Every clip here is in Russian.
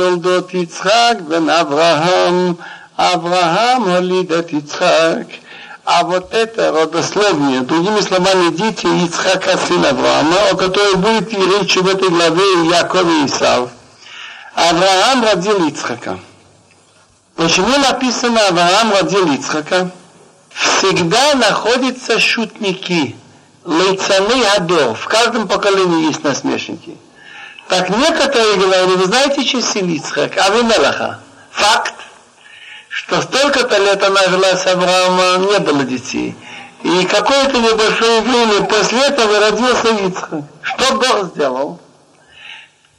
תולדות יצחק בן אברהם, Авраам Олидет Ицхак, а вот это родословие, другими словами, дети Ицхака, сын Авраама, о которой будет и речь в этой главе Яков и Исав. Авраам родил Ицхака. Почему написано Авраам родил Ицхака? Всегда находятся шутники, лейцаны адор. В каждом поколении есть насмешники. Так некоторые говорят, вы знаете, что сын Ицхак, а вы Мелаха. Факт что столько-то лет она жила с Авраамом, не было детей. И какое-то небольшое время после этого родился Ицхак. Что Бог сделал?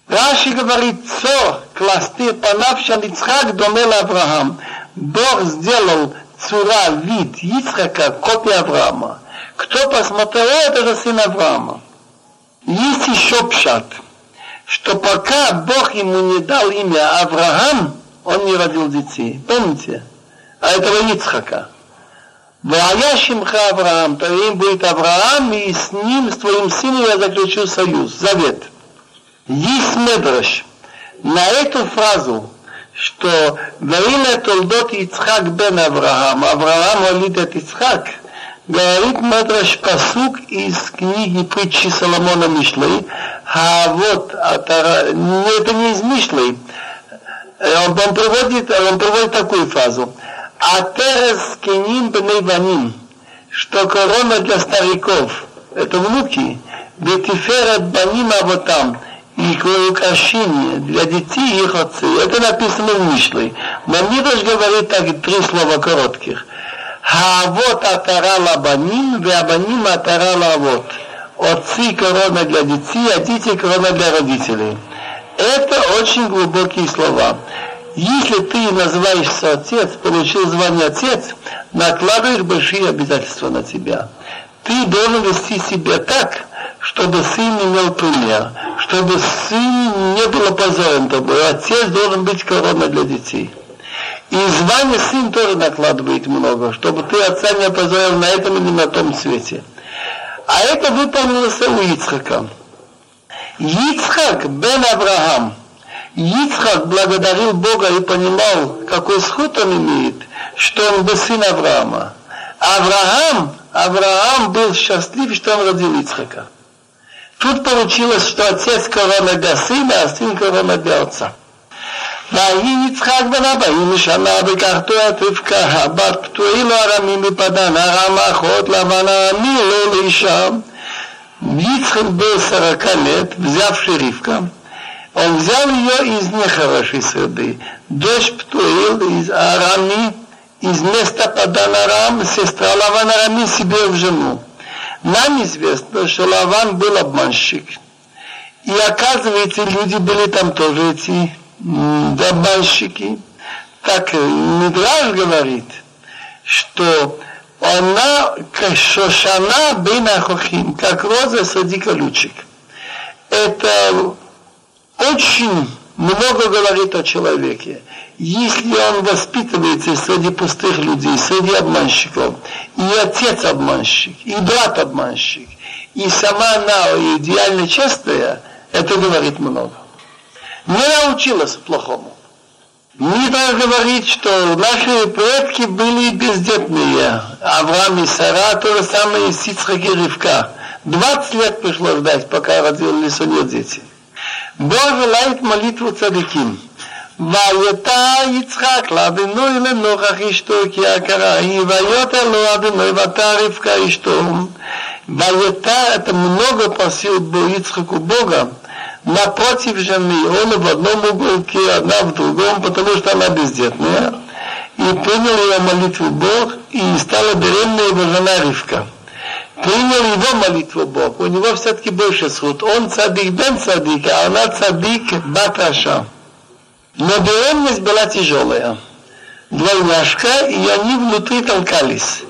Раши говорит, цо, класты, панавшал Ицхак, домел Авраам. Бог сделал цура, вид Ицхака, копия Авраама. Кто посмотрел, это же сын Авраама. Есть еще пшат, что пока Бог ему не дал имя Авраам, он не родил детей. Помните? А этого Ицхака. Вая Шимха Авраам, то им будет Авраам, и с ним, с твоим сыном я заключу союз, завет. Есть медраш на эту фразу, что Ваина Толдот Ицхак бен Авраам, Авраам Олит от Ицхак, говорит Медраш Пасук из книги притчи Соломона Мишлей, а вот это не из Мишлей, он, он, приводит, он приводит такую фразу. Атерес кеним бней что корона для стариков, это внуки, бетиферет баним авотам, и украшение для детей их отцы. Это написано в Мишле. Но Мидраш говорит так три слова коротких. Хаавот атара лабаним, веабаним атара лавот. Отцы корона для детей, а дети корона для родителей. Это очень глубокие слова. Если ты называешься отец, получил звание отец, накладываешь большие обязательства на тебя. Ты должен вести себя так, чтобы сын имел пример, чтобы сын не был позором тобой. Отец должен быть корона для детей. И звание сын тоже накладывает много, чтобы ты отца не опозорил на этом или на том свете. А это выполнилось у Ицхака. Ицхак бен Авраам. Ицхак благодарил Бога и понимал, какой сход он имеет, что он был сын Авраама. Авраам, Авраам был счастлив, что он родил Ицхака. Тут получилось, что отец корона для сына, а сын корона для отца. ויהי יצחק בן ארבעים שנה וקחתו את רבקה הבת פתואי לו ארמים מפדן ארם אחות לבן ארמי לו לאישה Ицхак был 40 лет, взявший Ривка, он взял ее из нехорошей среды, дочь Птуил из Арами, из места Падан Арам, сестра Лаван Арами себе в жену. Нам известно, что Лаван был обманщик. И оказывается, люди были там тоже эти обманщики. Так Мидраж говорит, что она как Шошана бин Ахохим, как роза среди колючек. Это очень много говорит о человеке. Если он воспитывается среди пустых людей, среди обманщиков, и отец обманщик, и брат обманщик, и сама она идеально честная, это говорит много. Не научилась плохому. Мидра говорит, что наши предки были бездетные. Авраам и Сара, то же самое и Сицхак и Ривка. 20 лет пришлось ждать, пока родились у нее дети. Бог желает молитву цадиким. ויתה יצחק לאבינוי לנוכח אשתו כי הכרה היא ויותר לו אבינוי ואתה רבקה אשתו ויתה это много просил был Ицхаку Бога напротив жены, он в одном уголке, одна в другом, потому что она бездетная. И принял ее молитву Бог, и стала беременна его жена Ривка. Принял его молитву Бог, у него все-таки больше суд. Он цадик бен цадик, а она цадик баташа. Но беременность была тяжелая. Двойняшка, и они внутри толкались.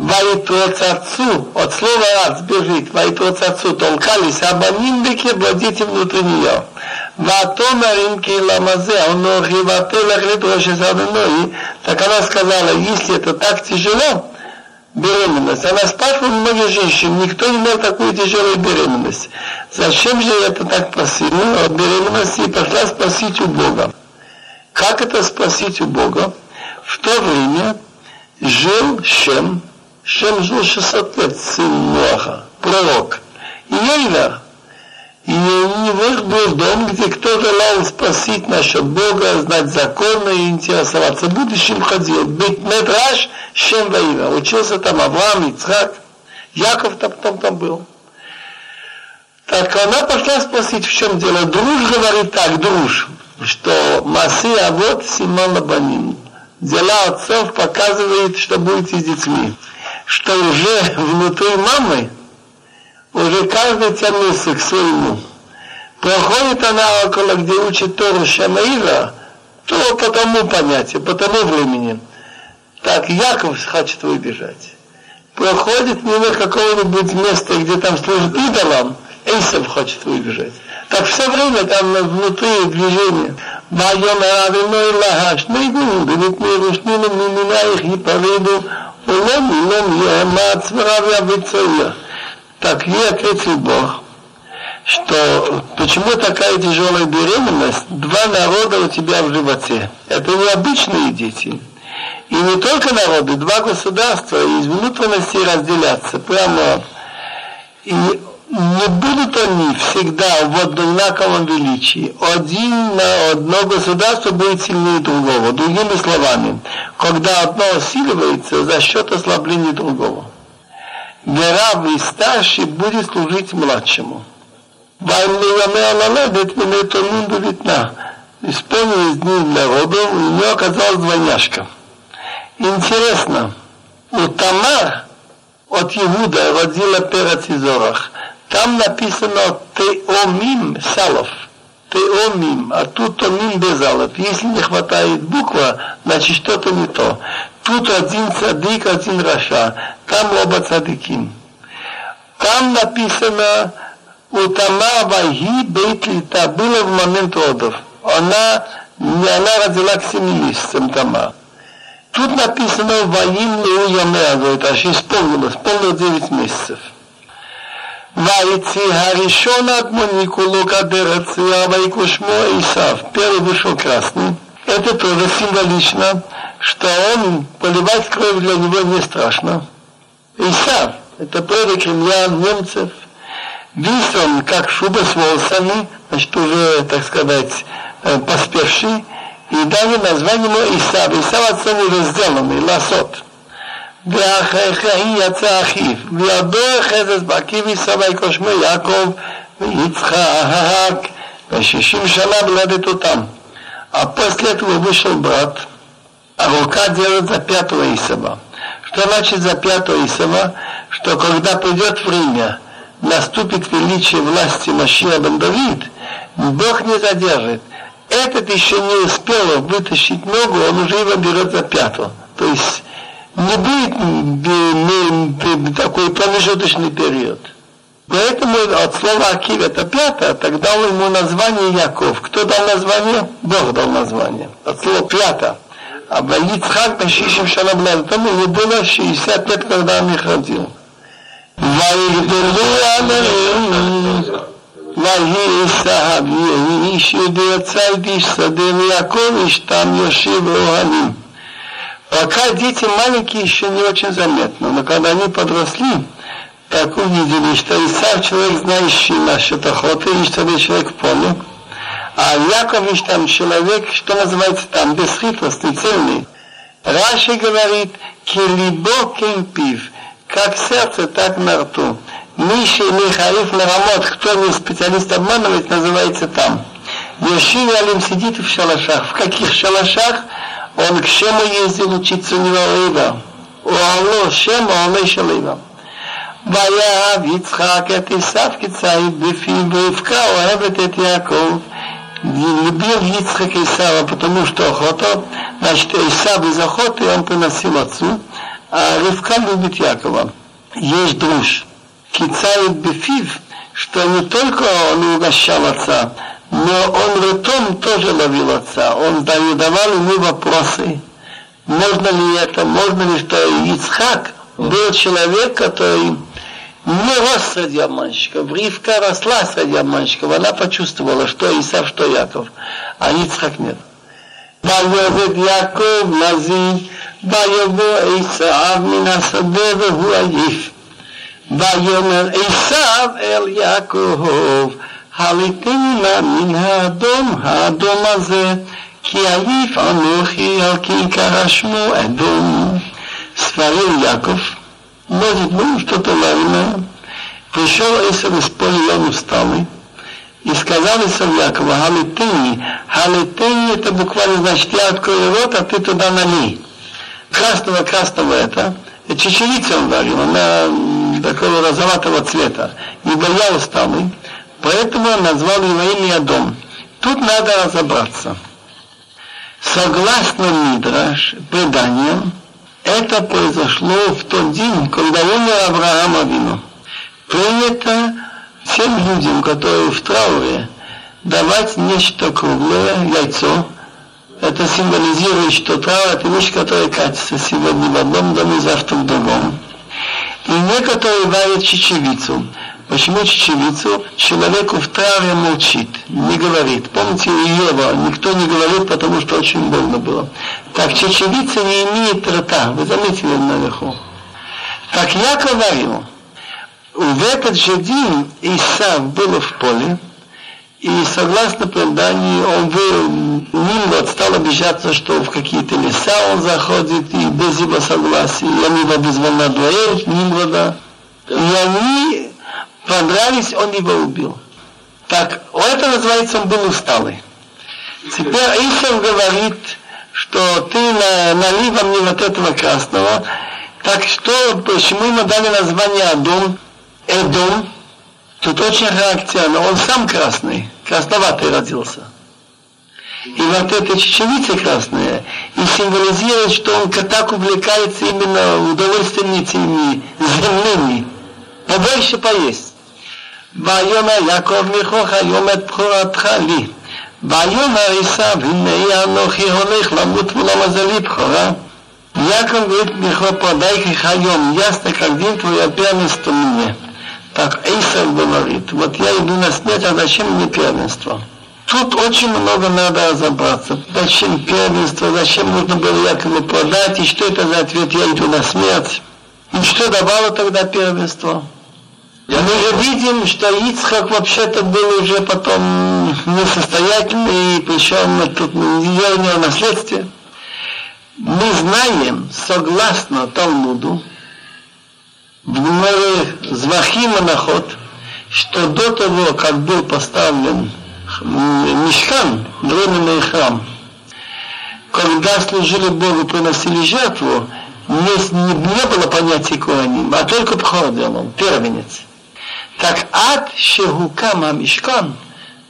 Вайтроцацу, от слова рад бежит, Вайтроцацу, толкались, абаним бекебо, дети внутри нее. Ватомарим ламазе, он хивателах литроши сабиной. Так она сказала, если это так тяжело, беременность. Она спрашивала многих женщин, никто не имел такую тяжелую беременность. Зачем же это так просила от беременности и пошла спросить у Бога. Как это спросить у Бога? В то время жил Шем, Шем жил 600 лет, сын Ноаха, пророк. И Ейна, и него был дом, где кто желал спросить насчет Бога, знать законы и интересоваться будущим ходил. Быть Медраш Шем Ваина. Учился там Авраам, Ицхак, Яков там, там, там был. Так она пошла спросить, в чем дело. Друж говорит так, друж, что Маси а вот Симон Лабанин. Дела отцов показывает, что будете с детьми что уже внутри мамы уже каждый тянулся к своему. Проходит она около, где учит Тору Шамаила, то по тому понятию, по тому времени. Так Яков хочет выбежать. Проходит мимо какого-нибудь места, где там служит идолам, Эйсов хочет выбежать. Так все время там внутри движение. Моем и лагаш, мы говорим, говорит, мы рушнили, мы их не поведу, Улом, улом, я, мацмравя бицея. Так ей ответил Бог, что почему такая тяжелая беременность? Два народа у тебя в животе. Это не обычные дети. И не только народы, два государства из внутренности разделятся. Прямо и не будут они всегда в одинаковом величии. Один на одно государство будет сильнее другого. Другими словами, когда одно усиливается за счет ослабления другого. Герав и старший будет служить младшему. Исполнились дни родов, у нее оказалась двойняшка. Интересно, у Тамар от Иуда родила Перец и Зорах. Там написано Теомим Салов. Теомим, а тут Омим без алов. Если не хватает буква, значит что-то не то. Тут один цадик, один раша. Там оба цадиким. Там написано у Тамар Вайги Бейт Лита. Было в момент родов. Она, не она родила к семи месяцам Тамар. Тут написано Ваим Леу Ямеа, говорит, аж исполнилось, полных девять месяцев. Вайци Харишон Адмоникулу Кадерация Вайкушмо Исав. Первый вышел красный. Это тоже символично, что он, поливать кровь для него не страшно. Исав, это первый римлян, немцев. Весь он, как шуба с волосами, значит, уже, так сказать, э, поспевший, и дали название ему Исав. Исав отцом уже сделанный, ласот. ואחרי יצא אחיו, וידו חזס בעקיב עשיו ויקושמו יעקב ויצחק, ושישים שנה ולדת אותם. А после этого вышел брат, а рука делает за пятого Исава. Что значит за пятого Исава? Что когда придет время, наступит величие власти Машия бен Давид, Бог не задержит. Этот еще не успел вытащить ногу, он уже его берет за пятого. То есть не будет такой промежуточный период. Поэтому от слова Акив это пятое, тогда дал ему название Яков. Кто дал название? Бог дал название. От слова пятое. А Ваицхак на Шишим Шалаблад, там ему было 60 лет, когда он их родил. ויגדלו עליהם, ויהי עשיו, יהי איש יהודי יצא איש שדה ויעקב אשתם יושב אוהלים. Пока дети маленькие, еще не очень заметно, но когда они подросли, так увидели, что Исав человек, знающий насчет охоты, и что человек поле, а Якович там человек, что называется там, бесхитростный, цельный. Раши говорит, килибо кемпив, как сердце, так на рту. Миши Михаил Нарамот, кто не специалист обманывать, называется там. Ешив Алим сидит в шалашах. В каких шалашах? Он к Шему ездил учиться у него Лейва. У Алло Шема, он еще Лейва. ויאהב יצחק את עשיו כציד בפיו ורבקה אוהבת את יעקב. Любил Ицхак Исава, потому что охота, значит, Исав из охоты он приносил отцу, а Ривка любит Якова. Есть друж. Кицает Бефив, что не только он угощал отца, но он ртом тоже ловил отца. Он давал ему вопросы. Можно ли это, можно ли что? Ицхак был человек, который не рос среди обманщиков. Ривка росла среди обманщиков. Она почувствовала, что Исав, что Яков. А Ицхак нет. ויובד יעקב נזיר, ויבוא עשיו מן השדה והוא עייף. ויאמר עשיו אל יעקב, הליתני נא מן האדום, האדום הזה, כי עייף אנוכי על כיכר שמו אדום. ספרים יעקב, может быть, что-то важное. Пришел Эсав из поля Йону стали и сказал Исав Якова, Халитыни, Халитыни это буквально значит, я открою рот, а ты туда налей. Красного, красного это, чечевица он говорил, она такого розоватого цвета. Ибо я усталый, поэтому он назвал его имя дом. Тут надо разобраться. Согласно Мидраш, преданиям, это произошло в тот день, когда умер Авраам Авину. Принято всем людям, которые в трауре, давать нечто круглое, яйцо. Это символизирует, что траур – это вещь, которая катится сегодня в одном доме, завтра в другом. И некоторые варят чечевицу. Почему чечевицу? Человеку в траве молчит, не говорит. Помните, Ева никто не говорит, потому что очень больно было. Так чечевица не имеет рта. Вы заметили наверху. Так я говорил, в этот же день Исав был в поле, и согласно преданию, он был, Нимрод стал обижаться, что в какие-то леса он заходит, и без его согласия, и они его вызвал на дуэль Нимрода. И они понравились, он его убил. Так, это называется, он был усталый. Теперь Исав говорит, что ты на, налил во мне вот этого красного. Так что, почему ему дали название Адом? Эдом. Тут очень характерно. Он сам красный, красноватый родился. И вот эта чечевица красная и символизирует, что он так увлекается именно удовольствиями этими земными. Побольше поесть. ויאמר יעקב מכוך היום את בכורתך לי. ויאמר עשיו הנה אנוכי הולך למות ולא מזלי בכורה. Яков говорит Михо, подай хайом, ясно, как день твой первенство мне. Так Эйсов говорит, вот я иду на смерть, а зачем мне первенство? Тут очень много надо разобраться. Зачем первенство, зачем нужно было Якову продать, и что это за ответ, я иду на смерть. И что давало тогда первенство? Мы же видим, что Ицхак вообще-то был уже потом несостоятельный, и причем тут у него наследствие. Мы знаем, согласно Талмуду, в Гморе Звахима Нахот, что до того, как был поставлен Мишкан, временный храм, когда служили Богу, приносили жертву, не, не, было понятия Куаним, а только Пходелом, первенец. Так ад Шехукама Мишкан,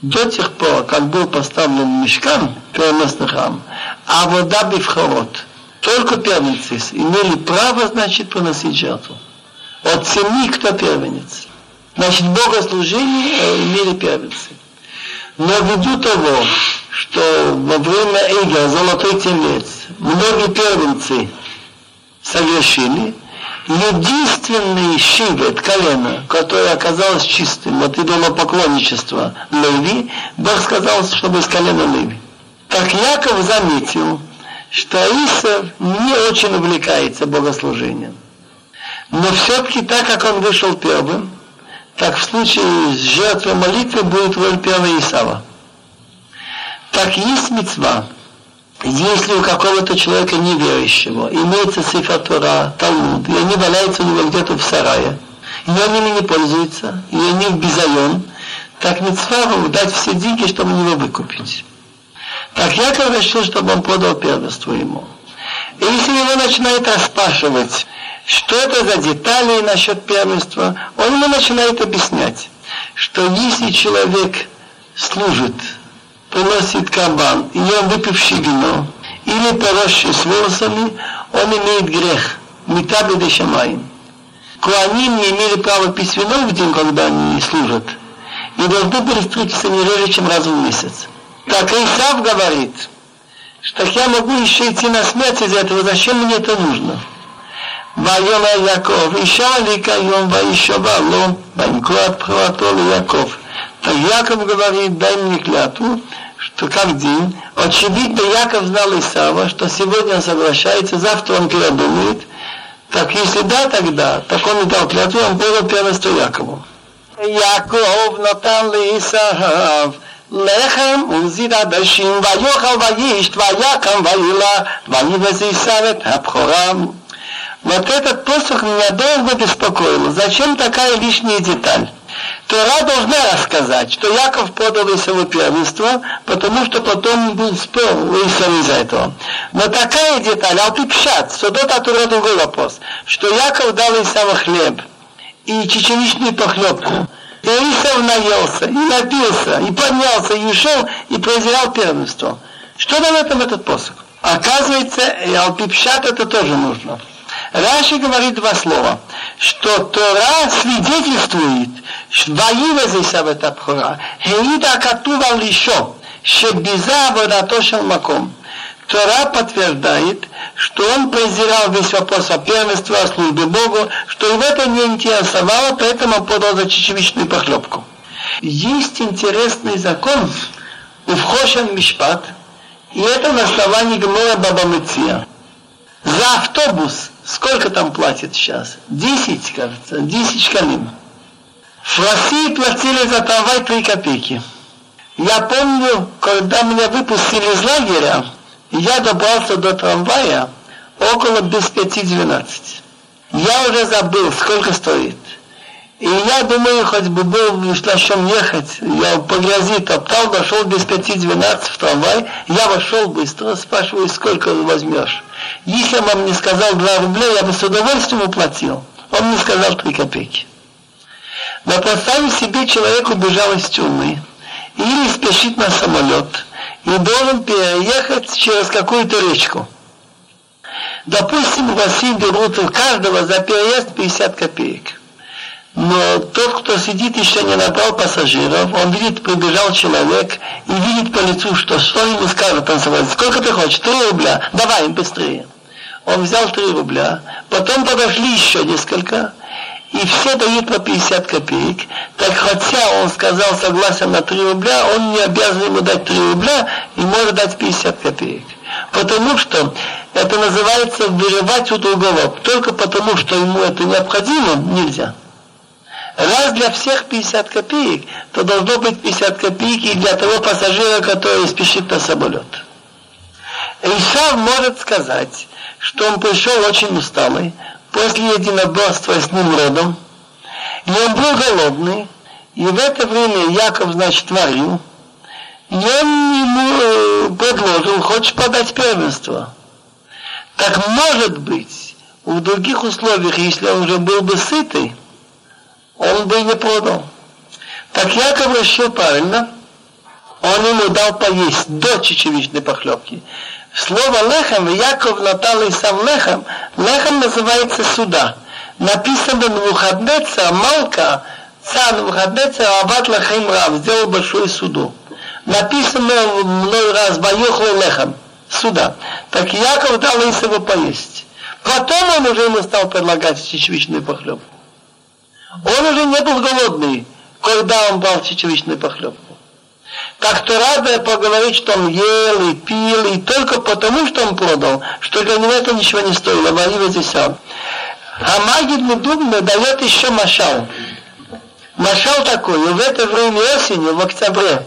до тех пор, как был поставлен Мишкан, первенный храм, а вода Бифхарот, только первенцы имели право, значит, приносить жертву. От семьи кто первенец. Значит, богослужение э, имели первенцы. Но ввиду того, что во время Ига, золотой телец, многие первенцы совершили, единственный шивет, колено, которое оказалось чистым от идолопоклонничества Леви, Бог сказал, чтобы из колена Леви. Так Яков заметил, что Исав не очень увлекается богослужением. Но все-таки так как он вышел первым, так в случае с жертвой молитвы будет роль первого Исава. Так есть мецва, если у какого-то человека неверующего имеется сифатура, Талмуд, и они валяются у него где-то в сарае, и он ими не пользуется, и они в безайон, так митцва дать все деньги, чтобы его выкупить. Так Яков решил, чтобы он продал первенство ему. И если его начинает распашивать, что это за детали насчет первенства, он ему начинает объяснять, что если человек служит приносит кабан, и он выпивший вино, или поросший с волосами, он имеет грех. Митаби де шамаим. Куаним не имели права пить вино в день, когда они служат. И должны были встретиться не реже, чем раз в месяц. Так Исав говорит, что я могу еще идти на смерть из этого, зачем мне это нужно? ויאמר יעקב, אישה לי כיום וישבע לו, וינקוע את בכורתו ליעקב. Так Яков говорит, дай мне клятву, что как день, очевидно, Яков знал Исава, что сегодня он соглашается, завтра он передумает, так если да, тогда, так он и дал клятву, он подал первенство Якову. Яков נתן לעשו לחם וזיד עדשים ויאכל וישת ויקם וילך ויבז עשיו את הבכורה. Вот этот посох меня долго беспокоил. Зачем такая лишняя деталь? Тора должна рассказать, что Яков подал Исаву первенство, потому что потом был спор у Исава из-за этого. Но такая деталь, алпипшат, судота Тура другой вопрос, что Яков дал Исаву хлеб и чечевичную похлебку. И Исав наелся, и напился, и поднялся, и ушел, и презирал первенство. Что нам этом этот посох? Оказывается, алпипшат это тоже нужно. Раши говорит два слова, что Тора свидетельствует, воила здесь об этом Тора, Хеида Катува Лишо, Шебиза Аводато Шалмаком. Тора подтверждает, что он презирал весь вопрос о первенстве, о службе Богу, что его это не интересовало, поэтому подал за чечевичную похлебку. Есть интересный закон у Вхошен Мишпат, и это на основании Гмора Бабамыция. За автобус сколько там платят сейчас? 10, кажется, 10 шкалим. В России платили за трамвай 3 копейки. Я помню, когда меня выпустили из лагеря, я добрался до трамвая около без пяти двенадцать. Я уже забыл, сколько стоит. И я думаю, хоть бы был на чем ехать, я по грязи топтал, дошел без пяти двенадцать в трамвай, я вошел быстро, спрашиваю, сколько возьмешь. Если он вам не сказал 2 рубля, я бы с удовольствием уплатил. Он мне сказал 3 копейки. Но представим себе, человек убежал из тюрьмы или спешит на самолет и должен переехать через какую-то речку. Допустим, в России берут у каждого за переезд 50 копеек. Но тот, кто сидит, еще не набрал пассажиров, он видит, прибежал человек и видит по лицу, что что ему скажет, сказал, сколько ты хочешь? Три рубля, давай быстрее. Он взял три рубля, потом подошли еще несколько, и все дают по 50 копеек. Так хотя он сказал согласен на 3 рубля, он не обязан ему дать 3 рубля и может дать 50 копеек. Потому что это называется вырывать у другого. Только потому, что ему это необходимо, нельзя. Раз для всех 50 копеек, то должно быть 50 копеек и для того пассажира, который спешит на самолет. Исав может сказать, что он пришел очень усталый, после единоборства с ним родом, и он был голодный, и в это время Яков, значит, варил, и он ему э, предложил, хочешь подать первенство. Так может быть, в других условиях, если он уже был бы сытый, он бы не продал. Так Яков решил правильно, он ему дал поесть до чечевичной похлебки. Слово лехем, Яков натал сам лехем, лехем называется суда. Написано на Навуходнеца, Малка, царь Навуходнеца, Абат Лахим Рав, сделал большую суду. Написано мной раз, Ваюхло лехем, суда. Так Яков дал Исаву поесть. Потом он уже ему стал предлагать чечевичную похлебку. Он уже не был голодный, когда он брал чечевичную похлебку. Так то рада поговорить, что он ел и пил, и только потому, что он продал, что для него это ничего не стоило, варил здесь он. А Магид Медубна дает еще машал. Машал такой, и в это время осенью, в октябре,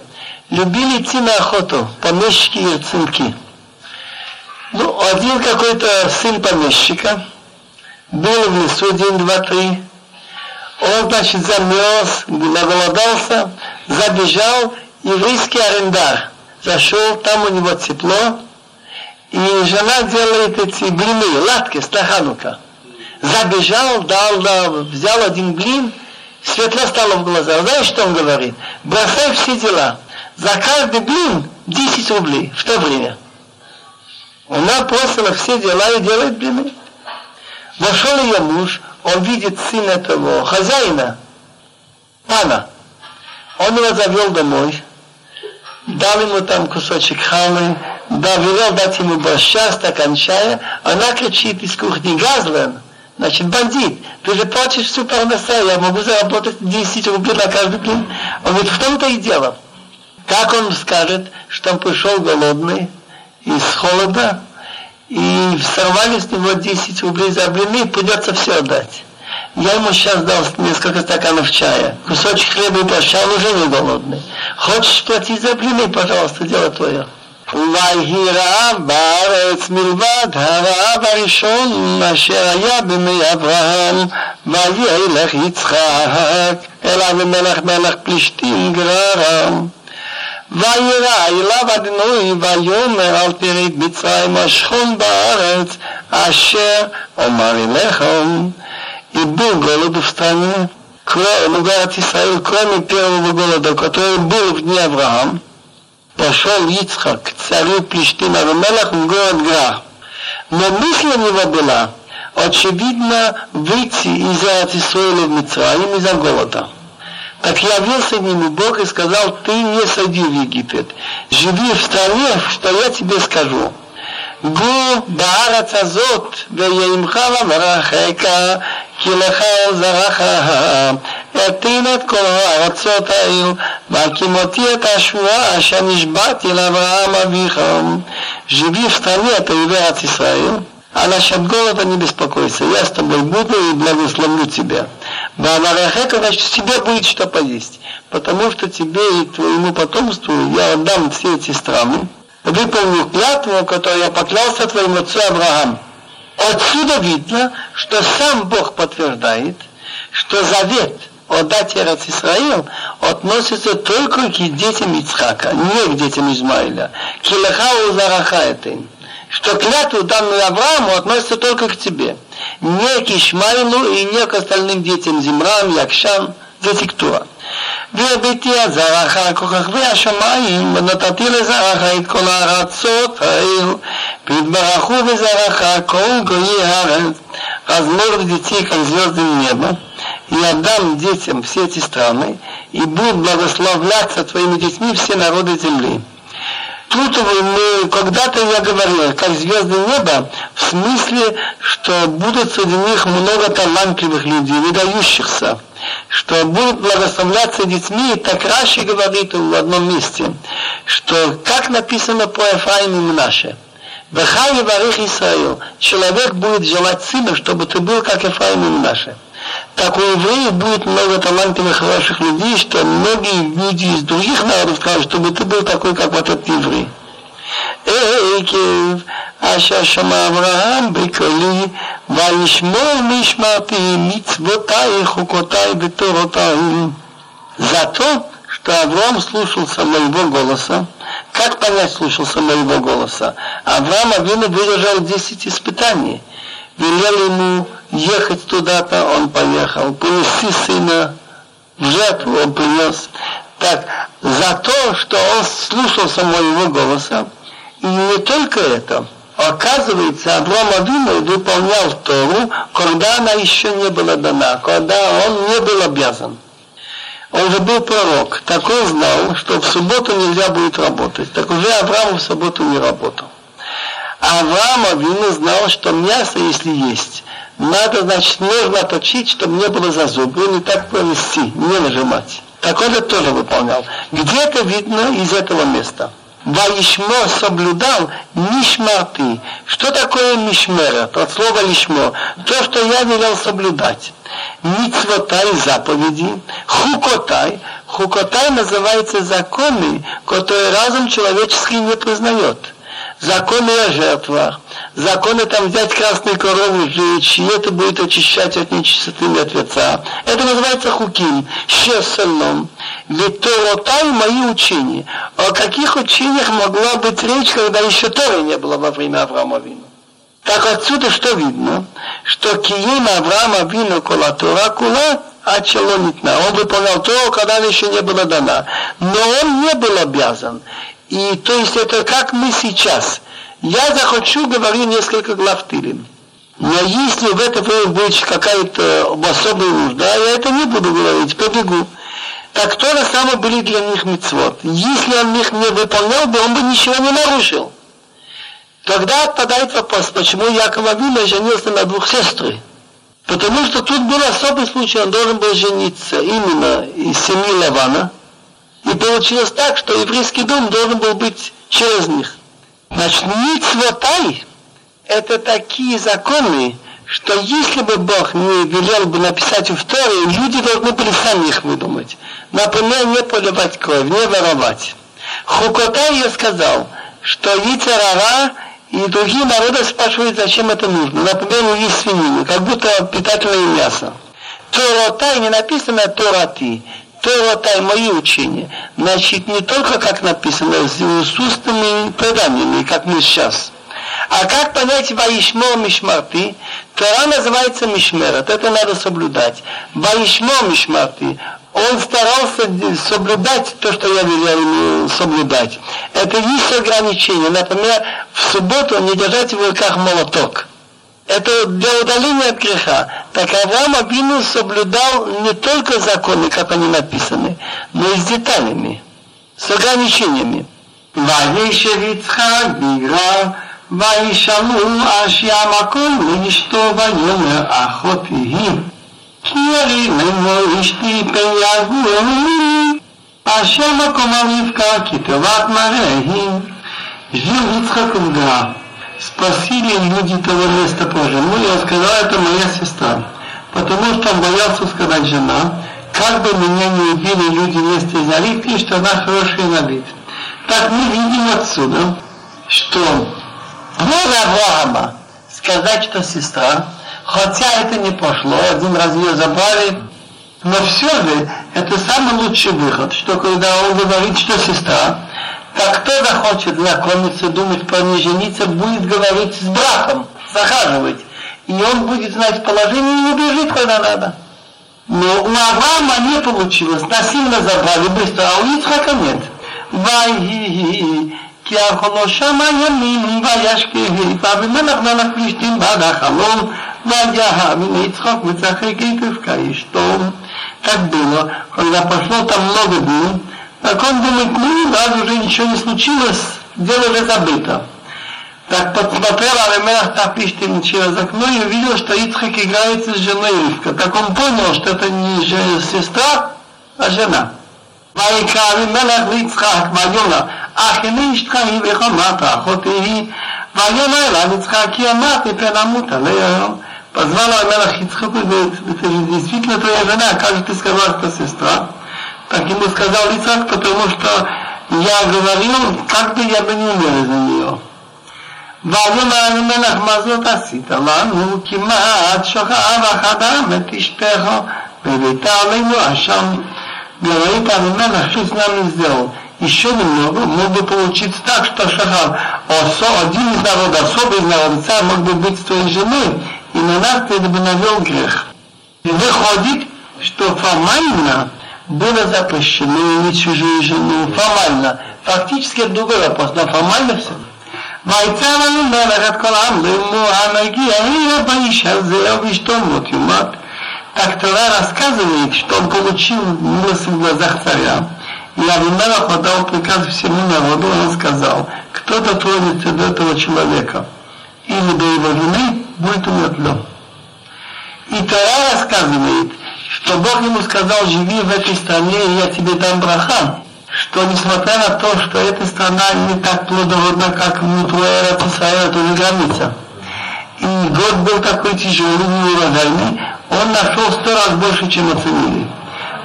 любили идти на охоту, помещики и цинки. Ну, один какой-то сын помещика, был в лесу день, два, три, он, значит, замерз, наголодался, забежал еврейский арендар зашел, там у него тепло, и жена делает эти блины, латки с Ханука. Забежал, дал, дал, взял один блин, светло стало в глазах. Знаешь, что он говорит? Бросай все дела. За каждый блин 10 рублей в то время. Она бросила все дела и делает блины. Вошел ее муж, он видит сына этого хозяина, пана. Он его завел домой, дал ему там кусочек халы, да, велел дать ему борща, стакан чая, она кричит из кухни, Газлен, значит, бандит, ты же платишь всю парноса, я могу заработать 10 рублей на каждый день. Он говорит, в том-то и дело. Как он скажет, что он пришел голодный из холода, и сорвали с него 10 рублей за блины, придется все отдать. Я ему сейчас дал несколько стаканов чая, кусочек хлеба и прощал, уже не голодный. Хочешь платить за блины, пожалуйста, дело твое. ויהי רעב בארץ מלבד הרעב הראשון אשר היה בימי אברהם וילך יצחק אל אבימלך מלך פלישתים גררם וירא אליו אדינוי ויאמר אל תרד מצרים השכון בארץ אשר אומר אליכם и был голод в стране, кроме город Израиль, кроме первого голода, который был в дни Авраама, пошел Ицхак к царю Плештима Рамелах в город Гра. Но мысль у него была, очевидно, выйти из Израиля в Мицраим из-за голода. Так явился к нему Бог и сказал, ты не сойди в Египет, живи в стране, что я тебе скажу. גור בארץ הזאת וימך למרחק כי לך זרעך אתן את כל הארצות האל והקימותי את השבועה אשר נשבעתי לאברהם אביך живи в стране, это является Израиль, а насчет голода не беспокойся, я с благословлю тебя. Баварахека, значит, тебе будет что поесть, потому что тебе и твоему потомству я отдам все эти страны, выполнил клятву, которую я поклялся твоему отцу Авраам. Отсюда видно, что сам Бог подтверждает, что завет о дате Эрец Исраил относится только к детям Ицхака, не к детям Измаиля. Килеха зараха Что клятву данную Аврааму относится только к тебе Не к Ишмаилу и не к остальным детям Зимрам, Якшам, Зетиктура. והביתי את זרעך כוכבי השמיים, ונתתי לזרעך את כל הארצות האל, והתברכו בזרעך כל גויי הארץ, размножив детей, как звезды неба, и отдам детям все эти страны, и будут благословляться твоими детьми все народы земли. Тут мы, когда-то я говорил, как звезды неба, в смысле, что будут среди них много талантливых людей, выдающихся что будут благословляться детьми, так Раши говорит в одном месте, что как написано по Ефраим и Мнаше, Вехай Варих Исраил, человек будет желать сына, чтобы ты был как Ефраим и Так у евреев будет много талантливых, хороших людей, что многие люди из других народов скажут, чтобы ты был такой, как вот этот еврей. עקב אשר שמע אברהם בקולי וישמור משמרתי מצוותיי, חוקותיי ותורותיי. За то, что Авраам слушался моего голоса, как понять слушался моего голоса? Авраам Авину выдержал 10 испытаний. Велел ему ехать туда-то, он поехал. Принеси сына в жертву, он принес. Так, за то, что он слушался моего голоса, и не только это. Оказывается, Авраам Авину выполнял Тору, когда она еще не была дана, когда он не был обязан. Он же был пророк, так он знал, что в субботу нельзя будет работать. Так уже Авраам в субботу не работал. Авраам Авину знал, что мясо, если есть, надо, значит, нужно точить, чтобы не было зазубы, не так провести, не нажимать. Так он это тоже выполнял. Где это видно из этого места? Ваишмо соблюдал мишмарты. Что такое мишмера? От слова лишмо. То, что я велел соблюдать. Мицвотай заповеди, хукотай. Хукотай называется законы, которые разум человеческий не признает законы о жертвах, законы там взять красную корову, сжечь, и это будет очищать от нечистоты мертвеца. Это называется хуким, шесельном. Ведь Торотай мои учения. О каких учениях могла быть речь, когда еще Торы не было во время Авраама Вину? Так отсюда что видно? Что Киим Авраама Вину кола Тора кула, а челонитна. Он выполнял то, когда она еще не была дана. Но он не был обязан. И то есть это как мы сейчас. Я захочу, говорю несколько глав Тилим. Но если в это время будет какая-то особая нужда, я это не буду говорить, побегу. Так то же самое были для них мецвод. Если он их не выполнял бы, он бы ничего не нарушил. Тогда отпадает вопрос, почему Яков Авина женился на двух сестрах. Потому что тут был особый случай, он должен был жениться именно из семьи Лавана – И получилось так, что еврейский дом должен был быть через них. Значит, митцвотай – это такие законы, что если бы Бог не велел бы написать в Торе, люди должны были сами их выдумать. Например, не поливать кровь, не воровать. Хукотай я сказал, что Ицарара и другие народы спрашивают, зачем это нужно. Например, не есть свинину, как будто питательное мясо. Торотай не написано Торати. Торотай мои учения. Значит, не только как написано, с устными преданиями, как мы сейчас. А как понять Ваишмо Мишмарти? Тора называется Мишмерат, это надо соблюдать. Ваишмо Мишмарти, он старался соблюдать то, что я велел ему соблюдать. Это есть ограничение. Например, в субботу не держать в руках молоток Это для удаления от греха. Так Авраам Абину соблюдал не только законы, как они написаны, но и с деталями, с ограничениями. וישב יצחק בגרר וישאלו אשי המקום לאשתו ויאמר אחותי היא כי ירי לאמור אשתי פן יהרגו אלוהים אשר מקומה רבקה כי טובת מראה היא жил Ицхак в Гра. Спросили люди того места позже. Ну, я сказал, это моя сестра. Потому что он боялся сказать жена, как бы меня не убили люди вместе за Ривки, что она хорошая на вид. Так мы видим отсюда, что воля Авраама сказать, что сестра, хотя это не пошло, один раз ее забрали, но все же это самый лучший выход, что когда он говорит, что сестра, так кто захочет знакомиться, думать про не жениться, будет говорить с братом, захаживать. И он будет знать положение и не убежит, когда надо. Но у Авраама не получилось, насильно забрали быстро, а у Ицхака нет. ויהי כי אכלו שמה ימים וישכב ואבימלך מלך פלישתים בעד החלום ויהה מן יצחק וצחק עקב כאשתו. Так было, когда прошло там много дней, так он думает, ну, раз уже ничего не случилось, дело уже забыто. Так подсмотрел Авимелах Тапиштин через окно и увидел, что Ицхак играется с женой Ривка. Так он понял, что это не сестра, а жена. ויקרא אבימלך ליצחק ויאמר אך הנה אשתך היא וחמת אחותי היא ויאמר אליו יצחק כי אמרתי פן אמות עליה Позвал Амелах Ицхаку и говорит, это же действительно твоя жена, как же ты сказал, что сестра? Так ему сказал Ицхак, потому что я говорил, как бы я бы не умер из-за нее. ויאמר המלך מה זאת עשית לנו כמעט שוכב אדם את אשתך וביתה עלינו אשם говорит Авимелах, что с нами сделал. Еще немного, мог бы получиться так, что Шахав, один из народа, особый из народа, царь мог бы быть с твоей женой, и на нас ты бы навел грех. И выходит, что формально было запрещено иметь чужую жену, формально. Фактически это другой вопрос, но формально все. ויצא לנו מלך את כל העם לאמור הנגיע יהיה באיש הזה ובאשתו מות יומת так Тора рассказывает, что он получил милость в глазах царя. И Авимелах отдал приказ всему народу, он сказал, кто дотронется до этого человека или до его жены, будет умертвлен. И Тора рассказывает, что Бог ему сказал, живи в этой стране, и я тебе дам браха, что несмотря на то, что эта страна не так плодородна, как внутри Израиля, то не граница. И год был такой тяжелый, неурожайный, он нашел сто раз больше, чем оценили.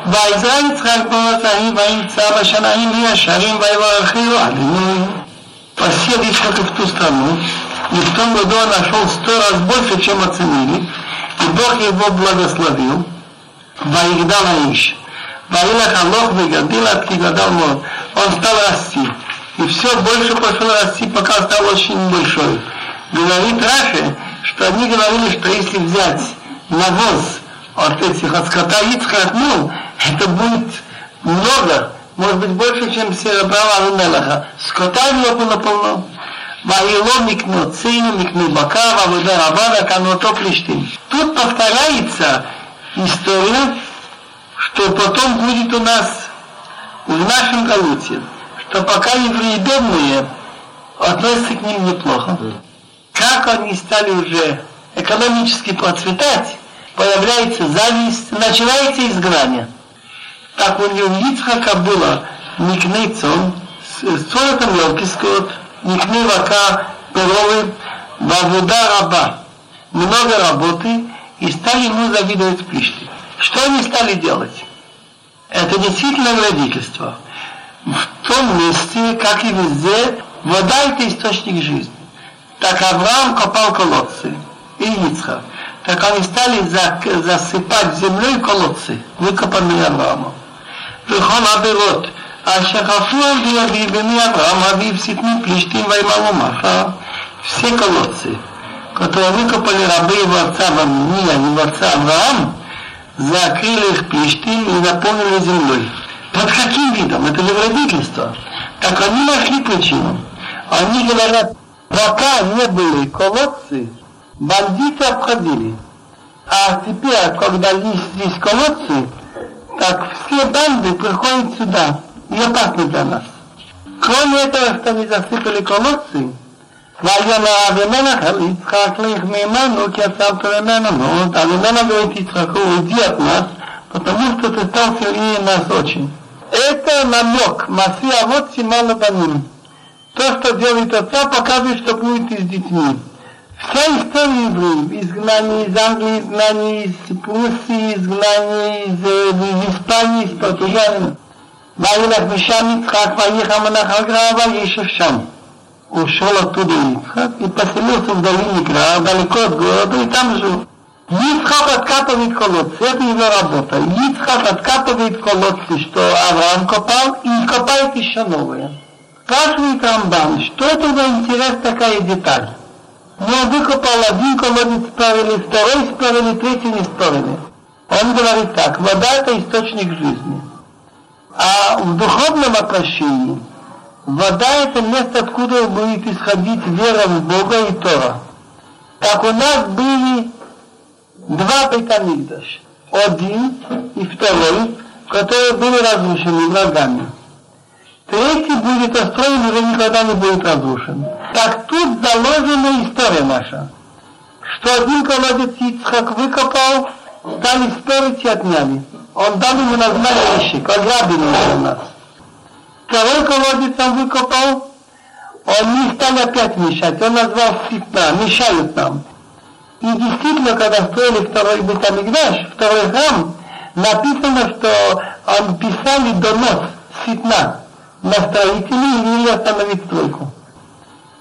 ויזרע יצחק בארצים וימצא בשנאים וישרים ויברכהו אדוני. Посел Ицхак в ту страну, и в том году он нашел сто раз больше, чем оценили, и Бог его благословил. Ваигдал Аиш. Ваилах Алох выгодил от Кигадал Мор. Он стал расти. И все больше пошел расти, пока стал очень большой. Говорит Раши, что они говорили, что если взять навоз от этих, от скота Ицхак, ну, это будет много, может быть, больше, чем все права Мелаха. Скота у него было полно. Ваило микну цину, микну бака, вавуда рабада, кануто плештим. Тут повторяется история, что потом будет у нас в нашем Галуте, что пока евреи бедные, относятся к ним неплохо. Как они стали уже экономически процветать, появляется зависть, начинается изгнание. Так у него Ицхака было Никней цон, стоит там мелкий скот, Никней вака коровы, Вавуда раба. Много работы, и стали ему завидовать Плишти. Что они стали делать? Это действительно родительство. В том месте, как и везде, вода это источник жизни. Так Авраам копал колодцы, и Ицхак. Так они стали засыпать землей колодцы, выкопанные Авраамом. וכל עבירות אשר חפו על ביבי בני אברהם אביו סיתנו פלישתים וימלאו מחר все колодцы, которые выкопали рабы его отца Вамния и его отца Авраам, закрыли их плештим и наполнили землей. Под каким видом? Это же вредительство. Так они нашли причину. Они говорят, пока не были колодцы, бандиты обходили. А теперь, когда есть здесь колодцы, так все банды приходят сюда и опасны для нас. Кроме этого, что они засыпали колодцы, Военноавименах Ицхак Лехмейману Кесавтуременану. А Вимена говорит Ицхаку, уйди от нас, потому что ты стал сильнее нас очень. Это намек. Масия вот Симана Баним. То, что делает отца, показывает, что будет и с детьми. Вся история евреев, изгнание из Англии, изгнание из Пруссии, изгнание из, из Испании, из Португалии. Ваилах Мишам Ицхак, Ваилах Аманах Аграва, Ешевшам ушел оттуда Ицхак и поселился в долине Гра, далеко от города, и там жил. Ицхак откапывает колодцы, это его работа. Ицхак откапывает колодцы, что Авраам копал, и копает еще новые. Спрашивает Рамбан, что это за интерес такая деталь? Ну, он выкопал один колодец справили, второй справили, третий не справили. Он говорит так, вода это источник жизни. А в духовном отношении Вода – это место, откуда будет исходить вера в Бога и Тора. Как у нас были два Бетамикдаш. Один и второй, которые были разрушены врагами. Третий будет построен, уже никогда не будет разрушен. Так тут заложена история наша, что один колодец Ицхак выкопал, стали спорить и отняли. Он дал ему название Ищик, ограбили у нас второй колодец он выкопал, он не стал опять мешать, он назвал всегда, мешают нам. И действительно, когда строили второй Бетамикдаш, второй храм, написано, что он писали донос Ситна на строителей и не остановить стройку.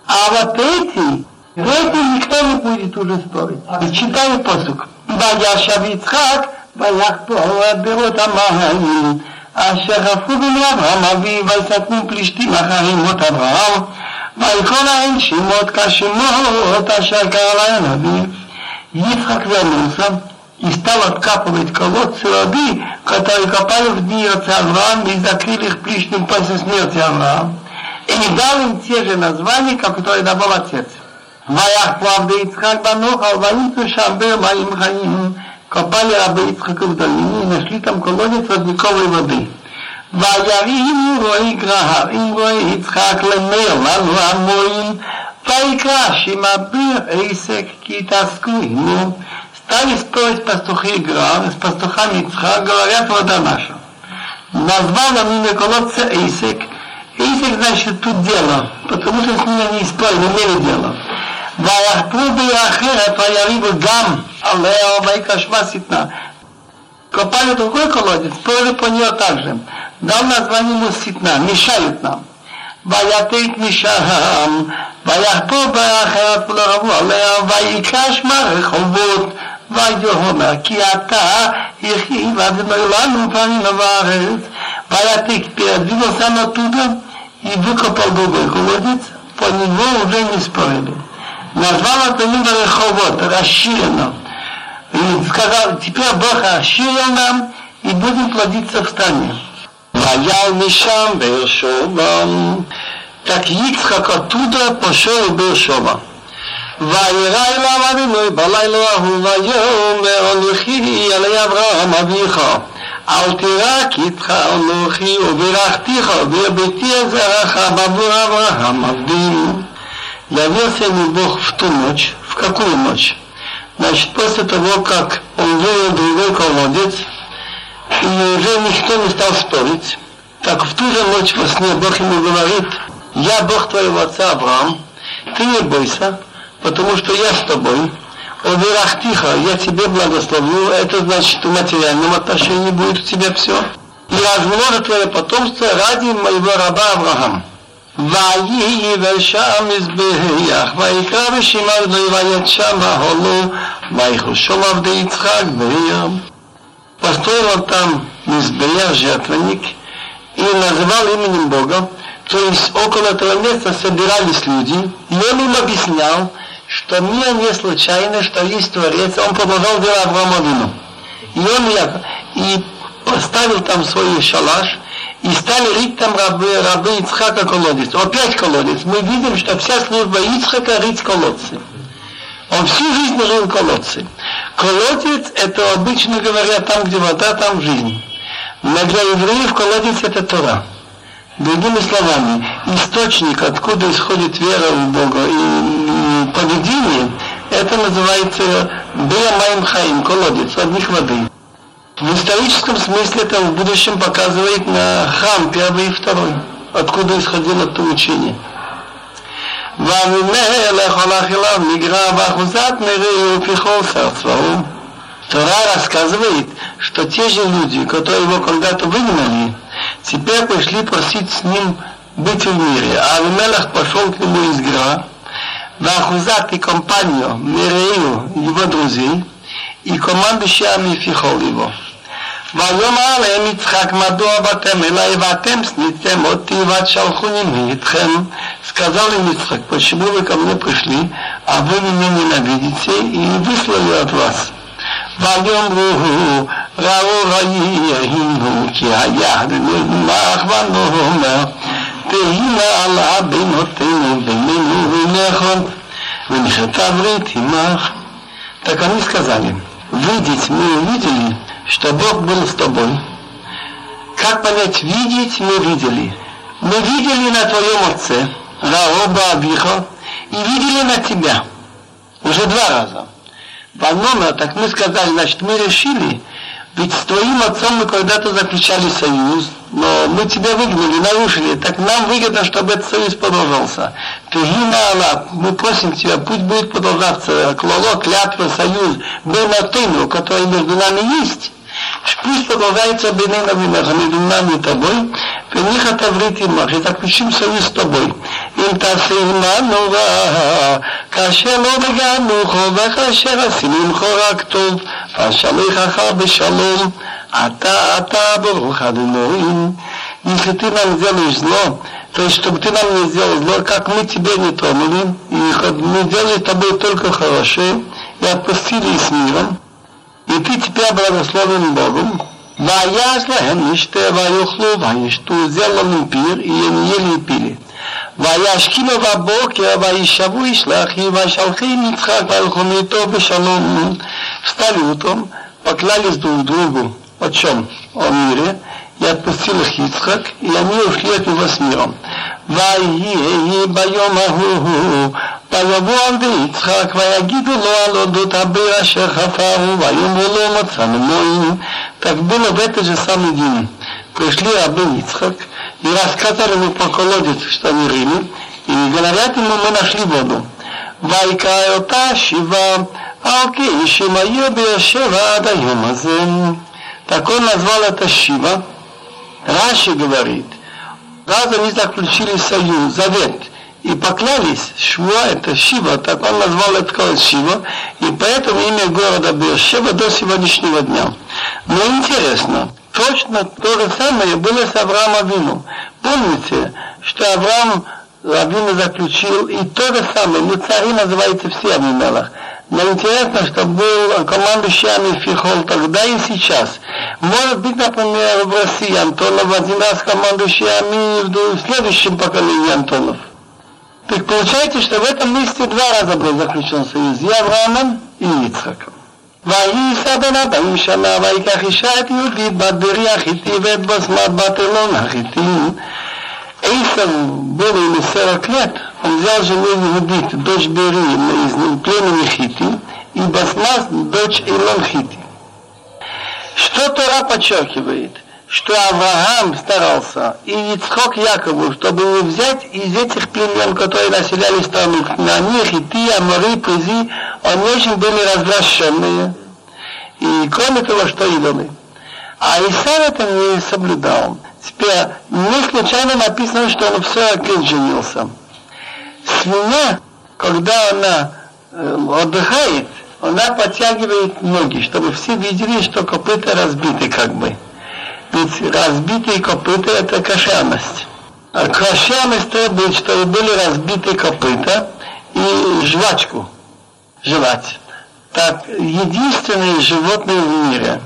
А вот эти, эти никто не будет уже строить. И читаю посук. Ваяшав Ицхак, ваях Бога Берот אשר חפרו בני אברהם אביו, ויסתנו פלישתים אחרים מות אברהם, ויקרא להם שמות כשמות אשר קרא להם אביו. Ицхак вернулся и стал откапывать колодцы рабы, которые копали в дни отца Авраама и закрыли их плечным после смерти Авраама. И дал им те же названия, которые давал отец. ויקפו עבדי יצחק בנוחל, וימצאו שם באר מים חיים. копали рабы Ицхака в долине и нашли там колодец родниковой воды. וירים רועי גרהרים רועי יצחק למר לנו המורים ויקרא שמביר עסק כי תעסקו עמו Стали спорить пастухи Гра с пастухами Ицха, говорят, вода наша. Назвал он имя колодца Эйсек. Эйсек значит тут дело, потому что с ними они спорили, имели дело. ויחפרו בעיר אחרת ויריבו גם עליה ויקשמה שטנה. Копали другой колодец, спорили по нее также. Дал название ему ситна, мешают нам. ויתית משם, ויחפור באחרת ולרבו עליה, ויקש מהרחובות, ויאמר כי אתה הרחיב אדוני לנו פנים בארץ, ויתיק передвинул сам оттуда и выкопал другой колодец, по него уже не спорили назвал это имя Реховод, расширенно. И сказал, теперь Бог расширил нам, и будем плодиться в стране. Ваял Мишам Бершова. Так Ицхак оттуда пошел в Бершова. וירא אליו אדינוי בלילה ההוא ויאמר אנוכי אלי אברהם אביך אל תירא כי איתך אנוכי וברכתיך והביתי זרעך בעבור אברהם עבדים явился ему Бог в ту ночь. В какую ночь? Значит, после того, как он вывел другой колодец, и уже никто не стал спорить, Так в ту же ночь во сне Бог ему говорит, я Бог твоего отца Авраам, ты не бойся, потому что я с тобой. Оверах тихо, я тебе благословлю, это значит, в материальном отношении будет у тебя все. И размножит твое потомство ради моего раба Авраама. ויהי ושם מזבח, ויקרא בשם אדוני ויית שם ההולו, ויחושו עבדי יצחק ויום. Построил он там мизбея, жертвенник, и называл именем Бога, то есть около этого места собирались люди, и он им объяснял, что мир не случайно, что есть Творец, он продолжал дело Авраама Вину. И он и поставил там свой шалаш, и стали рыть там рабы, рабы Ицхака колодец. Опять колодец. Мы видим, что вся служба Ицхака рыть колодцы. Он всю жизнь рыл колодцы. Колодец это обычно говоря там, где вода, там жизнь. Но для евреев колодец это Тора. Другими словами, источник, откуда исходит вера в Бога и, поведение, это называется Бея Хаим, колодец, от них воды. В историческом смысле это в будущем показывает на храм первый и второй, откуда исходило это учение. Тора рассказывает, что те же люди, которые его когда-то выгнали, теперь пришли просить с ним быть в мире. А Авимелах пошел к нему из Гра, Вахузат и компанию Мирею, его друзей, и командующий армией фихол его. ויאמר להם יצחק מדוע באתם אליי ואתם שניתם אותי ותשלחוני מאיתכם сказал им Ицхак, почему вы ко мне пришли, а вы меня ненавидите и выслали от вас. ויאמרו ראו ראינו כי היד נגמח ונאמר תהינה עלה בינותינו בינינו ובינכם ונכרתה ברית עמך. Так они сказали, видеть мы увидели, что Бог был с тобой. Как понять видеть, мы видели. Мы видели на твоем отце, Раоба Абиха, и видели на тебя. Уже два раза. Ванона, так мы сказали, значит, мы решили, ведь с твоим отцом мы когда-то заключали союз, но мы тебя выгнали, нарушили. Так нам выгодно, чтобы этот союз продолжался. Тегина Аллах, мы просим тебя, пусть будет продолжаться клало, клятва, союз, был на тыну, который между нами есть. Пусть продолжается Бенена Винах, между нами и тобой, וניחא תברית עמך, שתקדישים סביב с тобой. אם תעשה עמנו רע, כאשר לא נגענו חו, וכאשר עשינו עמך רק טוב, ואשליך בשלום, אתה, אתה ברוך אדינורים. Если ты нам сделаешь зло, то есть чтобы ты нам не сделал зло, как мы тебе не тронули, и мы сделали тобой только хорошее, и отпустили с миром, и ты теперь благословен Богом, ויעש להם לשתה ויאכלו וישתו זרע פיר, הם ели и пили. וישכימו בבוקר וישבו איש לאחיו וישלחים יצחק והלכו איתו בשלום. Встали утром, поклялись друг другу о чем? О мире, и отпустил их Ицхак, и они ушли от него с миром. ויהי ביום ההוא ויבוא עבדי יצחק ויגידו לו על אודות הביר אשר חפרו ויאמרו לו מצאנו מוין Так было в этот же самый день. Пришли рабы Ицхак и рассказали ему по колодец, что они рыли, и говорят ему, мы нашли воду. ויקרא אותה שיבה, על כי שמאיר באר שבע עד היום הזה. Так он назвал это Шива. Раши говорит, раз они заключили союз, завет, и поклялись, Швуа это Шива, так он назвал это город Шива, и поэтому имя города Бершева до сегодняшнего дня. Но интересно, точно то же самое было с Авраамом Авину. Помните, что Авраам Авину заключил, и то же самое, ну цари называются все Авимелах. Но интересно, что был командующий армией Фихол тогда и сейчас. Может быть, например, в России Антонов один раз командующий армией в следующем поколении Антонов. Так получается, что в этом месте два раза был заключен союз и Авраамом, и Ицхаком. ויישא בן ארבעים שנה, ויקח אישה את יהודית בת ברי החיתי ואת בסמת בת אלון החיתי. Эйсов был ему сорок лет, он взял жену Иудит, дочь Бери, из племени Хити, и Басмас, дочь Илон Хити. Что Тора подчеркивает? что Авраам старался, и Ицхок Якову, чтобы не взять из этих племен, которые населяли страну, на них и ты, Амори, Пызи, они очень были развращенные. И кроме того, что идолы. А Исав это не соблюдал. Теперь не случайно написано, что он в 40 лет женился. Свинья, когда она э, отдыхает, она подтягивает ноги, чтобы все видели, что копыта разбиты как бы. Ведь разбитые копыта это кошерность. А кошерность требует, чтобы были разбиты копыта и жвачку жевать. Так, единственное животное в мире,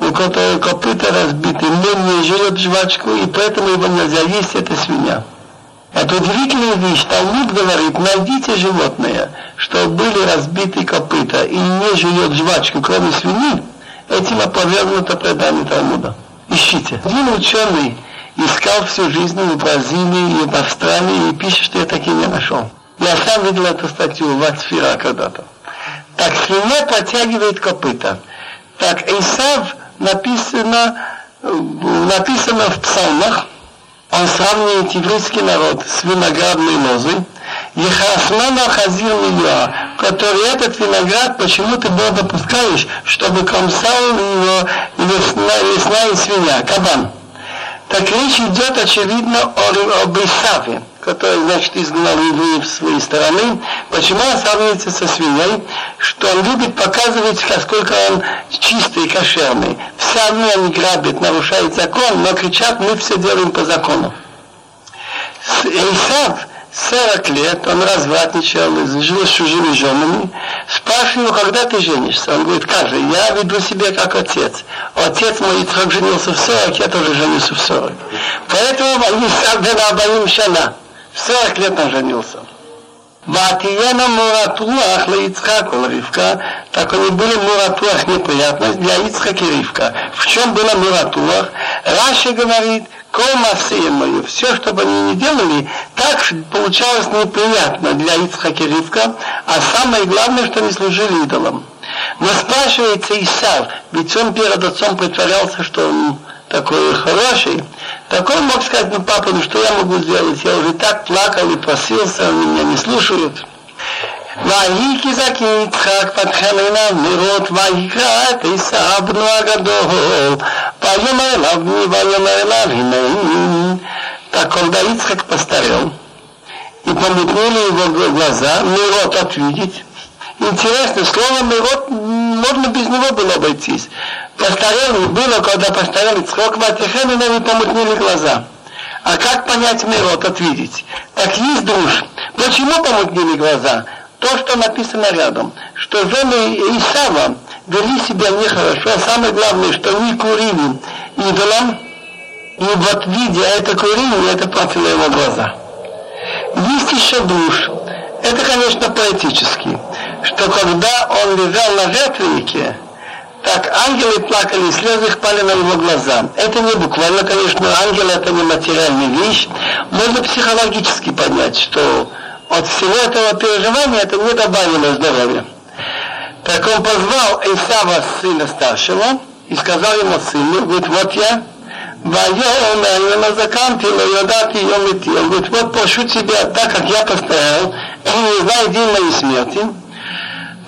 у которого копыта разбиты, но не жует жвачку, и поэтому его нельзя есть, это свинья. Это удивительная вещь. Талмуд говорит, найдите животное, что были разбиты копыта и не жует жвачку, кроме свиньи, этим опровергнуто предание Талмуда. Ищите. Один ученый искал всю жизнь в Бразилии и в Австралии и пишет, что я таки не нашел. Я сам видел эту статью в Ацфира когда-то. Так свинья протягивает копыта. Так Исав написано, написано в псалмах, он сравнивает еврейский народ с виноградной лозой, Ехасмана Хазил Милья, который этот виноград почему ты был допускаешь, чтобы комсал его весна, весна и свинья, кабан. Так речь идет, очевидно, о, об Исаве, который, значит, изгнал евреев с своей стороны. Почему он сравнивается со свиньей? Что он любит показывать, насколько он чистый и кошерный. Все равно они грабят, нарушают закон, но кричат, мы все делаем по закону. Исав 40 лет он развратничал, жил с чужими женами. Спрашиваю его, когда ты женишься? Он говорит, как же, я веду себя как отец. Отец мой Ицхак женился в 40, я тоже женился в 40. Поэтому они сабдена Абаим Шана. В 40 лет он женился. Ватиена Муратуах для Ицхака Ривка, так они были Муратуах неприятность для Ицхака и Ривка. В чем была Муратуах? Раши говорит, Колмасы мою, все, что бы они ни делали, так получалось неприятно для Ицхака и Ривка, а самое главное, что они служили идолам. Но спрашивается Исав, ведь он перед отцом притворялся, что он такой хороший, так он мог сказать, ну папа, ну что я могу сделать? Я уже так плакал и просился, они меня не слушают. ויהי כי זקי יצחק פתחם עיניו לראות ויקרא את עשיו בנו הגדול ויאמר אליו בני ויאמר אליו הנני Так когда Ицхак постарел, и помутнели его глаза, Мирот отвидеть. Интересно, слово Мирот, можно без него было обойтись. Постарел было, когда постарел Ицхак Ватихем, и помутнели глаза. А как понять Мирот, отвидеть? Так есть друж. Почему помутнели глаза? то, что написано рядом, что жены Исава вели себя нехорошо, а самое главное, что не курили идолам, и вот видя это курение, это платило его глаза. Есть еще душ. Это, конечно, поэтически, что когда он лежал на ветреннике, так ангелы плакали, слезы пали на его глаза. Это не буквально, конечно, ангел это не материальная вещь. Можно психологически понять, что от всего этого переживания это не добавило здоровья. Так он позвал Исава, сына старшего, и сказал ему сыну, говорит, вот я, Вайомер, Яназаканти, Лайодати, Йомити. Он говорит, вот прошу тебя, так как я постоял, не знаю день моей смерти,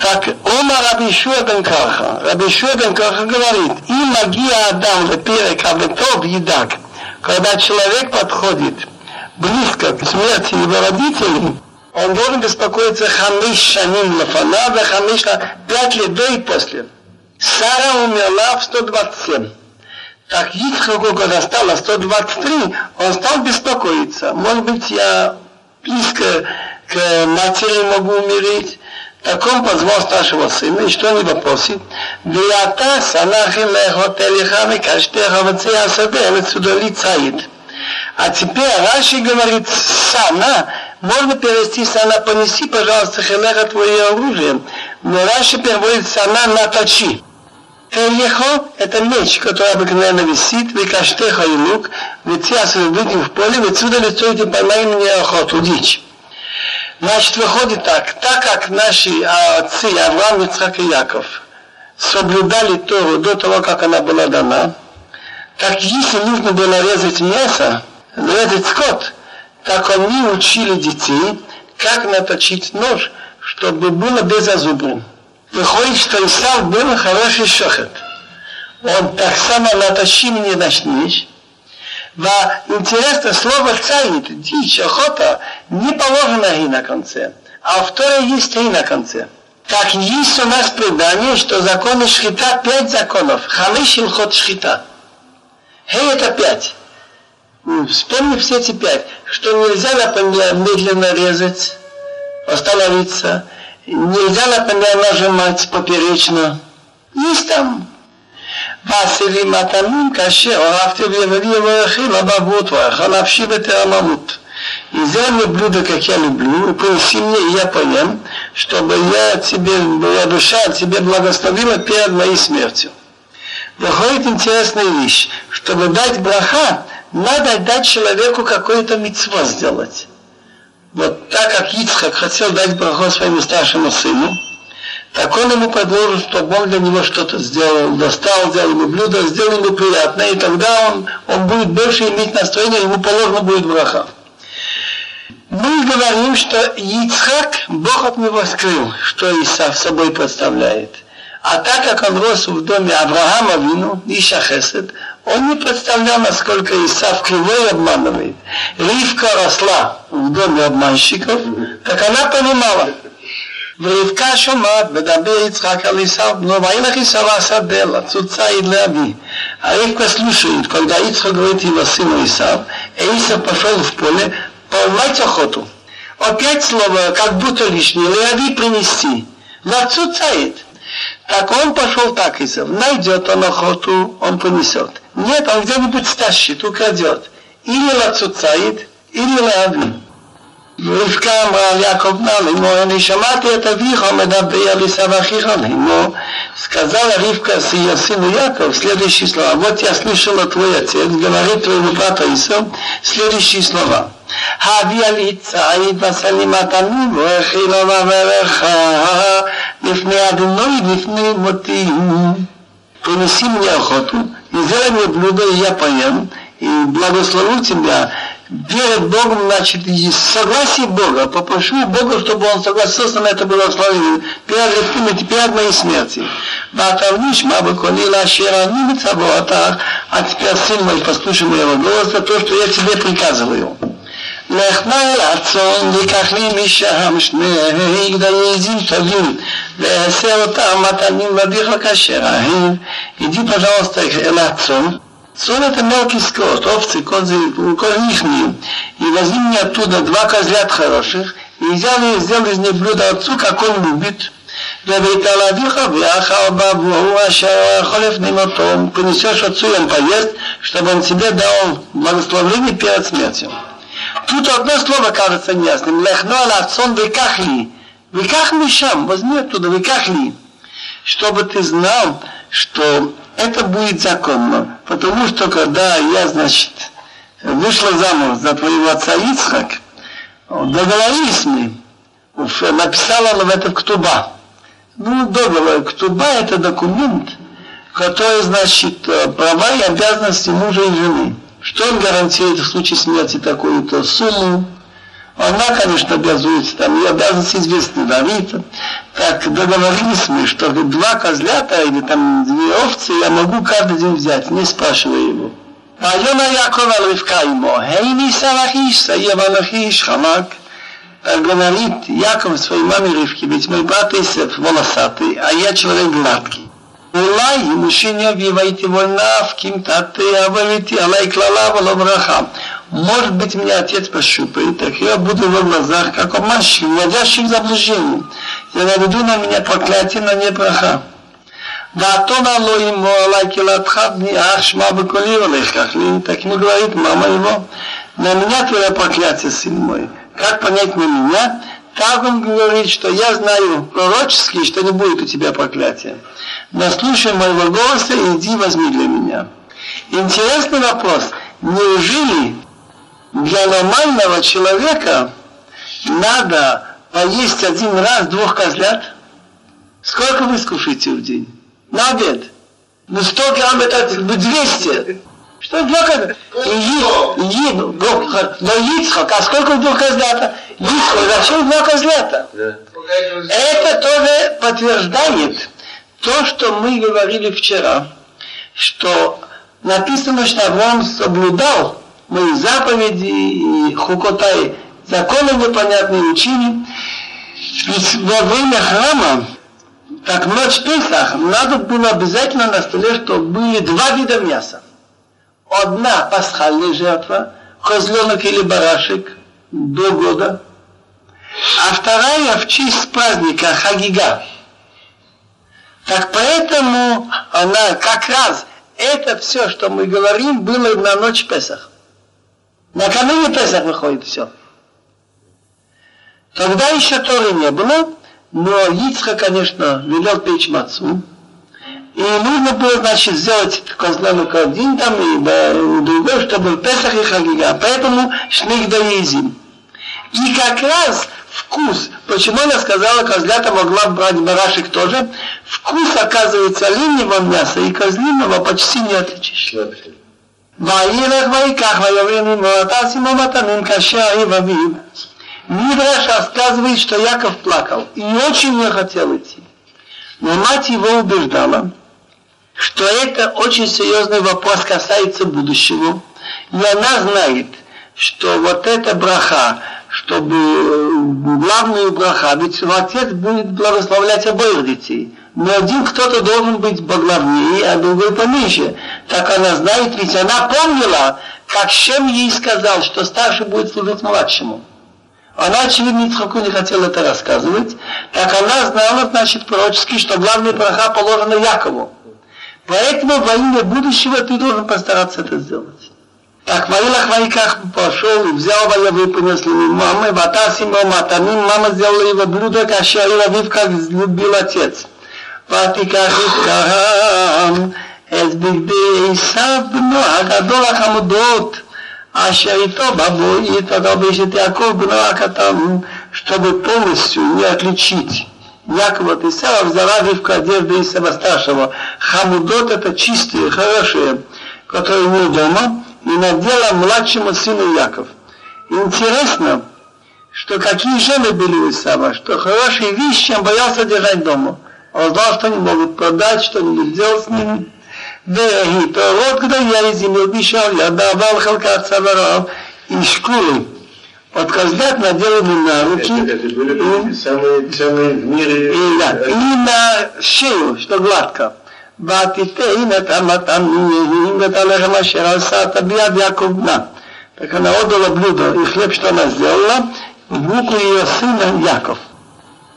так Ома Раби Шуа бен Карха, Раби Шуа бен Карха говорит, и магия Адам лепирек авлетов едак, когда человек подходит близко к смерти его родителей, он должен беспокоиться хамиш шаним лафана, да хамиш пять лет до и после. Сара умерла в 127. Так Ицхаку, когда стало 123, он стал беспокоиться. Может быть, я близко к матери могу умереть. Так он позвал старшего сына, и что он просит? «Виата санахим лехотелиха викаштеха вацея саде, цаид». А теперь Раши говорит, Сана, можно перевести Сана, понеси, пожалуйста, Хелеха твое оружие. Но Раши переводит Сана наточи. Эльехо – это меч, который обыкновенно висит, викаштеха и лук, ведь я выйдем в поле, ведь сюда лицо и поймаем мне охоту, дичь. Значит, выходит так, так как наши отцы, Авраам, Ицхак и Яков, соблюдали Тору до того, как она была дана, Так если нужно было резать мясо, резать скот, так они учили детей, как наточить нож, чтобы было без зазубрин. Выходит, что Исав был хороший шохет. Он так само наточил не начнешь. Ва интересно, слово царит, дичь, охота, не положено и на конце, а у второй есть и на конце. Так есть у нас предание, что законы шхита пять законов. Хамиш ход шхита. Хей это пять. Вспомни все эти пять, что нельзя, например, медленно резать, остановиться, нельзя, например, нажимать поперечно. Есть там ועשירים מתנים כאשר אהבתי ויבדי ויאכיל אבבות ואכל נפשי בטרם אמות. И взял мне блюдо, как я люблю, и принеси мне, и я поем, чтобы я тебе, моя душа тебе благословила перед моей смертью. Выходит интересная вещь, чтобы дать браха, надо дать человеку какое-то митцво сделать. Вот так как Ицхак хотел дать браху своему старшему сыну, так он ему предложил, чтобы он для него что-то сделал, достал, сделал ему блюдо, сделал ему приятное, и тогда он, он будет больше иметь настроение, ему положено будет браха. Мы говорим, что Ицхак, Бог от него скрыл, что Исав собой представляет. А так как он рос в доме Авраама Вину, Иша Хесед, он не представлял, насколько Исав кривой обманывает. Ривка росла в доме обманщиков, так она понимала, ורבקה שומעת מדבר יצחק על עשיו בנו, וילך עשיו השדה לצוצה עד לאבי. Ревка слушает, когда Ицхак говорит его сыну Исав, Исав пошел в поле поймать охоту. Опять слово, как будто лишнее, Леави принести. Лацуцает. Так он пошел так, Исав. Найдет он охоту, он понесет. Нет, он где-нибудь стащит, украдет. Или лацуцает, или Леави. רבקה אמרה על יעקב נא לאמור, אני שמעתי את אביך מדבר על עשיו אחיך לאמור, сказала Ривка ее сыну Яков следующие слова. Вот я слышала твой отец, говорит твоему брату Ису следующие слова. הביא על ציד ועשני מתנים והאכיל ועברך לפני אדוני לפני מותי. Принеси мне охоту, и сделай мне блюдо, и я поем, и благослову тебя, перед Богом, значит, есть согласие Бога. Попрошу Бога, чтобы Он согласился на это благословение перед Ревким и перед моей смерти. Батавниш мабы колила шера не отах, а теперь, сын мой, послушай моего голоса, то, что я тебе приказываю. לך נא לצאן ויקח לי משם שני גדלי עזים טובים ואעשה אותם מתנים ואביך כאשר אהב. иди, пожалуйста, לצאן Сон это мелкий скот, овцы, козы, козы. И возьми мне оттуда два козлят хороших, и взяли и сделали из них блюдо отцу, как он любит. Говорит Аладиха, Бляха, Бабу, Аша, Холев, Ниматом, принесешь отцу, и он поест, чтобы он себе дал благословение перед смертью. Тут одно слово кажется неясным. Лехно алацон векахли. Веках мишам, возьми оттуда, векахли. Чтобы ты знал, что это будет законно. Потому что когда я, значит, вышла замуж за твоего отца Ицхак, договорились мы, написала она в это ктуба. Ну, договор. Ктуба – это документ, который, значит, права и обязанности мужа и жены. Что он гарантирует в случае смерти такую-то сумму, она, конечно, обязуется, там и обязанности известны Давид Так договорились мы, что два козлята или там две овцы я могу каждый день взять, не спрашивая его. ויאמר יעקב על רבקה אמו, הנה שרח איש, שייב אנוכי איש חמק. Говорит Яков своей маме Ривке, ведь мой брат Исеф волосатый, а я человек гладкий. אולי משיני אבי והייתי וולנף, כי אם תעתה אבל איתי עלי קללה ולא ברכה. Может быть, меня отец пощупает, так я буду в его глазах, как обманщик, вводящий в заблуждение. и наведу на меня проклятие, но не браха. Ватона лоимо лакилатха дни ашма бакулиолеха. Так ему говорит мама его, на меня твое проклятие, сын мой. Как понять на меня? Так он говорит, что я знаю пророчески, что не будет у тебя проклятия. Но слушай моего голоса и иди возьми для меня. Интересный вопрос. Неужели для нормального человека надо поесть один раз двух козлят? Сколько вы скушаете в день? На обед. Ну 100 грамм это 200. Что два козлята? Но Ицхак, а сколько двух козлята? Ицхак, зачем два козлята? Это тоже подтверждает то, что мы говорили вчера, что написано, что Авраам соблюдал мои заповеди и хукотай, законы непонятные учили. Ведь во время храма, так ночь Песах, надо было обязательно на столе, чтобы были два вида мяса. Одна пасхальная жертва, козленок или барашек до года, а вторая в честь праздника Хагига. Так поэтому она как раз это все, что мы говорим, было на ночь Песах. Накануне Песах выходит все. Тогда еще Торы не было, но Ицха, конечно, велел печь мацу. И нужно было, значит, сделать козленок один там и, да, и другой, чтобы Песах и Хагига. Поэтому шних доезим. И как раз вкус, почему она сказала, козлята могла брать барашек тоже, вкус, оказывается, оленевого мяса и козлиного почти не отличишь. וילך ויקח ויביא עמו ותעש עמו מתנים כאשר אביו אביו. Мидраш рассказывает, что Яков плакал и очень не хотел идти. Но мать его убеждала, что это очень серьезный вопрос касается будущего. И она знает, что вот эта браха, чтобы э, главную браха, ведь отец будет благословлять обоих детей. Но один кто-то должен быть поглавнее, а другой поменьше. Так она знает, ведь она помнила, как Шем ей сказал, что старший будет служить младшему. Она, очевидно, Ицхаку не хотела это рассказывать. Так она знала, значит, пророчески, что главная браха положена Якову. Поэтому во имя будущего ты должен постараться это сделать. Так Ваилах Вайках пошел, взял Ваявы, принесли ему мамы, Ватаси Маматамин, мама сделала его блюдо, кашер Лавив, как любил отец. Ватиках Искарам, Эзбигбей Сабну, Агадола Хамудот, Ася и то бабу, и тогда обычает Яков там, чтобы полностью не отличить Якова от Исава, взяла Ривка одежды Исава старшего. Хамудот это чистые, хорошие, которые у дома, и надела младшему сыну Яков. Интересно, что какие жены были у Исава, что хорошие вещи он боялся держать дома. Он знал, что они могут продать, что они сделать с ними. והתעוררות גדיה זימר בישל ידיו על חלקת צוואריו и шкуры от козлят наделаны на руки это, это были и, самые, самые в мире и, да, и на шею, что гладко. ותיתן את המתנים ואת הלחם אשר עשת ביד יעקב בנה. Так она отдала блюдо и хлеб, что она сделала, в руку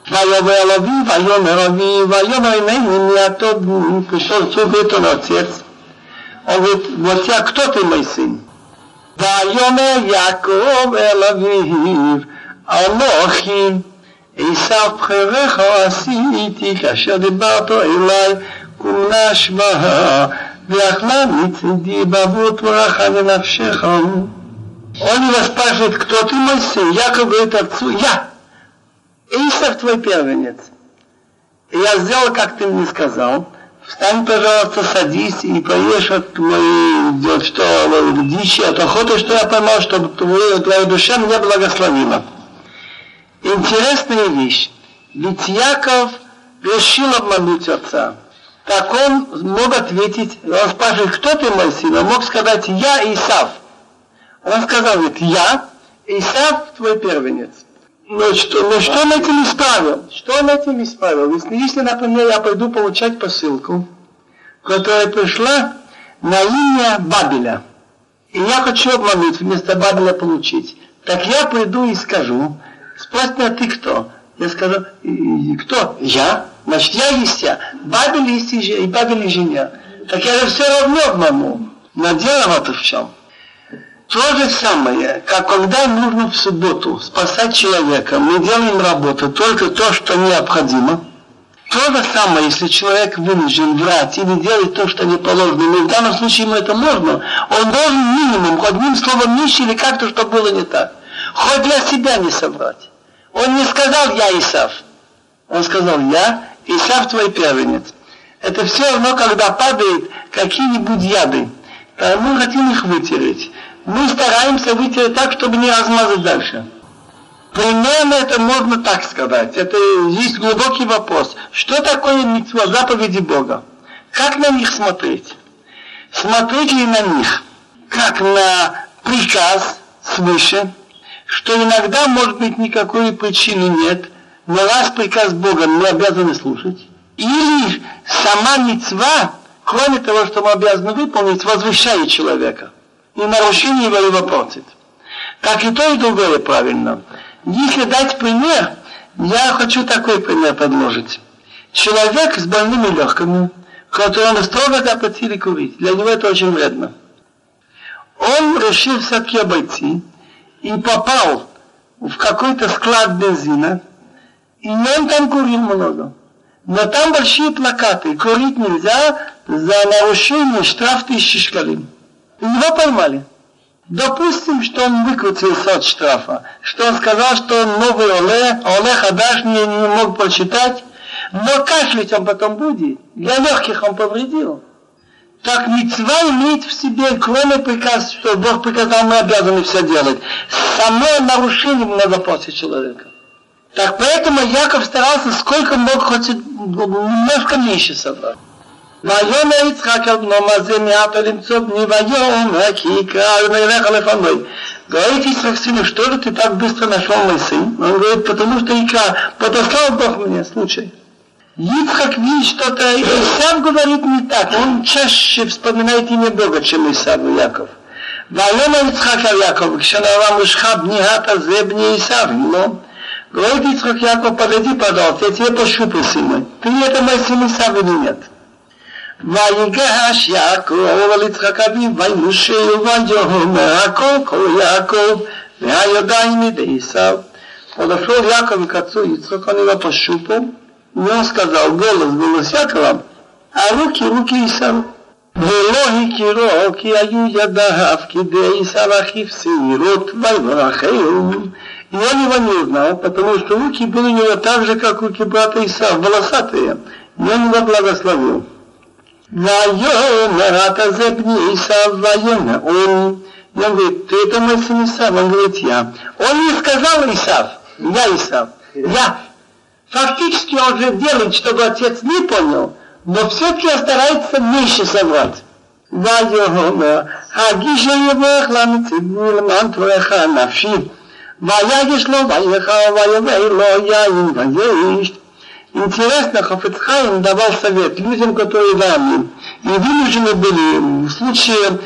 ее сына Яков. ויבוא אל אביו, ויאמר אביו, ויאמר הנני מעטות пришел цук это отец. Он говорит, вот я, кто ты мой сын? ויאמר יעקב אל אביו, אנוכי עשיו בחרך עשיתי כאשר דיברת אליי כומנה שמה ואכלה מצדי בעבור תבורך לנפשך. Он его спрашивает, кто ты мой сын? Яков говорит отцу, я. Исав твой первенец. И я сделал, как ты мне сказал. Встань, пожалуйста, садись и поешь от моей, что, дичи, от охоты, что я поймал, чтобы твоя, твоя душа меня благословила. Интересная вещь. Ведь Яков решил обмануть отца. Так он мог ответить, он спрашивает, кто ты мой сын? Он мог сказать, я Исав. Он сказал, говорит, я Исав твой первенец. Но что, но что он этим исправил? Что он этим исправил? Если, если, например, я пойду получать посылку, которая пришла на имя Бабеля, и я хочу обмануть, вместо Бабеля получить, так я приду и скажу, спросит меня, ты кто? Я скажу, кто? Я? Значит, я есть я. Бабель есть и Бабель и женя. Так я же все равно обману. Но дело вот в чем. То же самое, как когда нужно в субботу спасать человека, мы делаем работу, только то, что необходимо. То же самое, если человек вынужден врать или делать то, что не положено, но в данном случае ему это можно, он должен минимум, одним словом меньше или как-то, чтобы было не так. Хоть для себя не собрать. Он не сказал «я Исав». Он сказал «я Исав твой первенец». Это все равно, когда падает какие-нибудь яды мы хотим их вытереть. Мы стараемся вытереть так, чтобы не размазать дальше. Примерно это можно так сказать. Это есть глубокий вопрос. Что такое митцва, заповеди Бога? Как на них смотреть? Смотреть ли на них как на приказ свыше, что иногда, может быть, никакой причины нет, но раз приказ Бога мы обязаны слушать, или сама мецва, кроме того, что мы обязаны выполнить, возвышает человека, и нарушение его его портит. Так и то, и другое правильно. Если дать пример, я хочу такой пример предложить. Человек с больными легкими, которому строго запретили курить, для него это очень вредно. Он решил все-таки обойти и попал в какой-то склад бензина, и он там курил много. Но там большие плакаты, курить нельзя, за нарушение штраф тысячи шкалин. Его поймали. Допустим, что он выкрутился от штрафа, что он сказал, что он новый Оле, а Оле Хадаш не, не мог прочитать, но кашлять он потом будет. Для легких он повредил. Так мецва имеет в себе, кроме приказа, что Бог приказал, мы обязаны все делать. Само нарушение надо после человека. Так поэтому Яков старался сколько мог, хоть немножко меньше собрать. ויאמר יצחק אל בנו מה זה מעט למצוא בני ויאמר כי יקרא ונלך לפניי. Говорит Исаак сыну, что же ты так быстро нашел мой сын? Он говорит, потому что Икра, подослал Бог мне случай. Ицхак видит что-то, и сам говорит не так. Он чаще вспоминает имя Бога, чем Исав и Яков. ויאמר יצחק על יעקב, כשנערה מושכה בני הטה זה בני עשיו, לא? Говорит Ицхак Яков, погоди, пожалуйста, я тебе пощупаю, сын мой. Ты это мой сын Исав или нет? ויגש יעקב אל יצחק אביו, וימושהו ויאמר הכל כל יעקב, והידיים מידי עשיו. Подошел Яков к отцу Ицхак, он его пощупал, и он сказал, голос, голос Якова, а руки, руки Исава. ולא הכירו כי היו ידיו כדי עשיו אחיו שעירות ויברכהו. И он его не узнал, потому что руки были у него так же, как руки брата Исав, волосатые. И он его благословил. ויאמר אתה זה בני עשיו ויאמר он. И он говорит, ты это мой сын Исав? Он говорит, я. Он не сказал Исав, я Исав. Я. Фактически он же делает, чтобы отец не понял, но все-таки старается меньше соврать. ויאמר, הגיש יברך לנציגו למען תורך נפשי. ויגש לו ויחר ויבא לו יין וישת. Интересно, Хафицхайм давал совет людям, которые армии. И вынуждены были в случае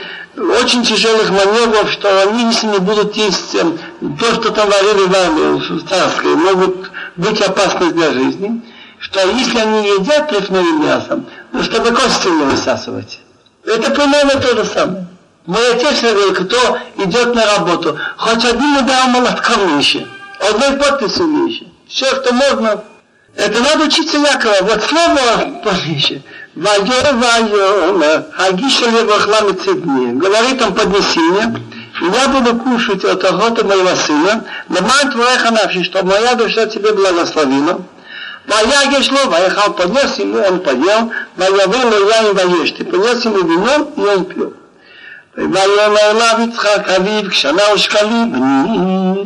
очень тяжелых маневров, что они, если не будут есть то, что там варили в армии, в царской, могут быть опасны для жизни, что если они едят трефным мясом, ну, чтобы кости не высасывать. Это примерно то же самое. Мой отец говорил, кто идет на работу, хоть один удар молотком меньше, одной подписью меньше. Все, что можно, это надо учиться Якова. Вот слово пониже. Вайо, вайо, агиша левахла мецедни. Говорит он, поднеси мне. Я буду кушать от охоты моего сына. Леман твоеха навши, чтобы моя душа тебе благословила. Ваягеш шло, ваехал, поднес ему, он поел. Ваявел яин ваеш. Ты поднес ему вино, и он пил. ויאמר לה יצחק אביו כשנה ושקלים בני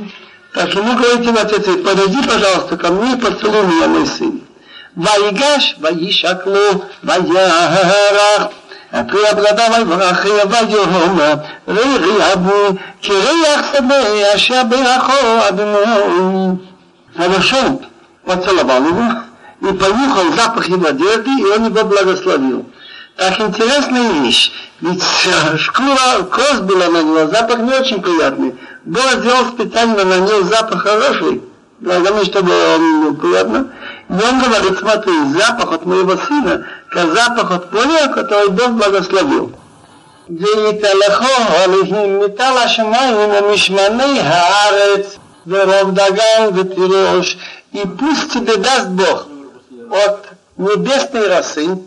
так ему говорит им отец, подойди, пожалуйста, ко мне и поцелуй меня, мой сын. Вайгаш, ваишакло, ваягарах, а преобладавай врахе, вайома, рыгабу, киреях себе, аша бирахо, адмой. Хорошо, поцеловал его и понюхал запах его одежды, и он его благословил. Так интересная вещь, ведь шкура, кровь была на него, запах не очень приятный. Бог сделал специально на ней запах хороший, для того, чтобы он был приятно. И он говорит, смотри, запах от моего сына, как запах от поля, который Бог благословил. ויתהלכו עליהם מטל השמיים ומשמני הארץ ורוב דגן ותירוש, и пусть тебе даст Бог от небесной росы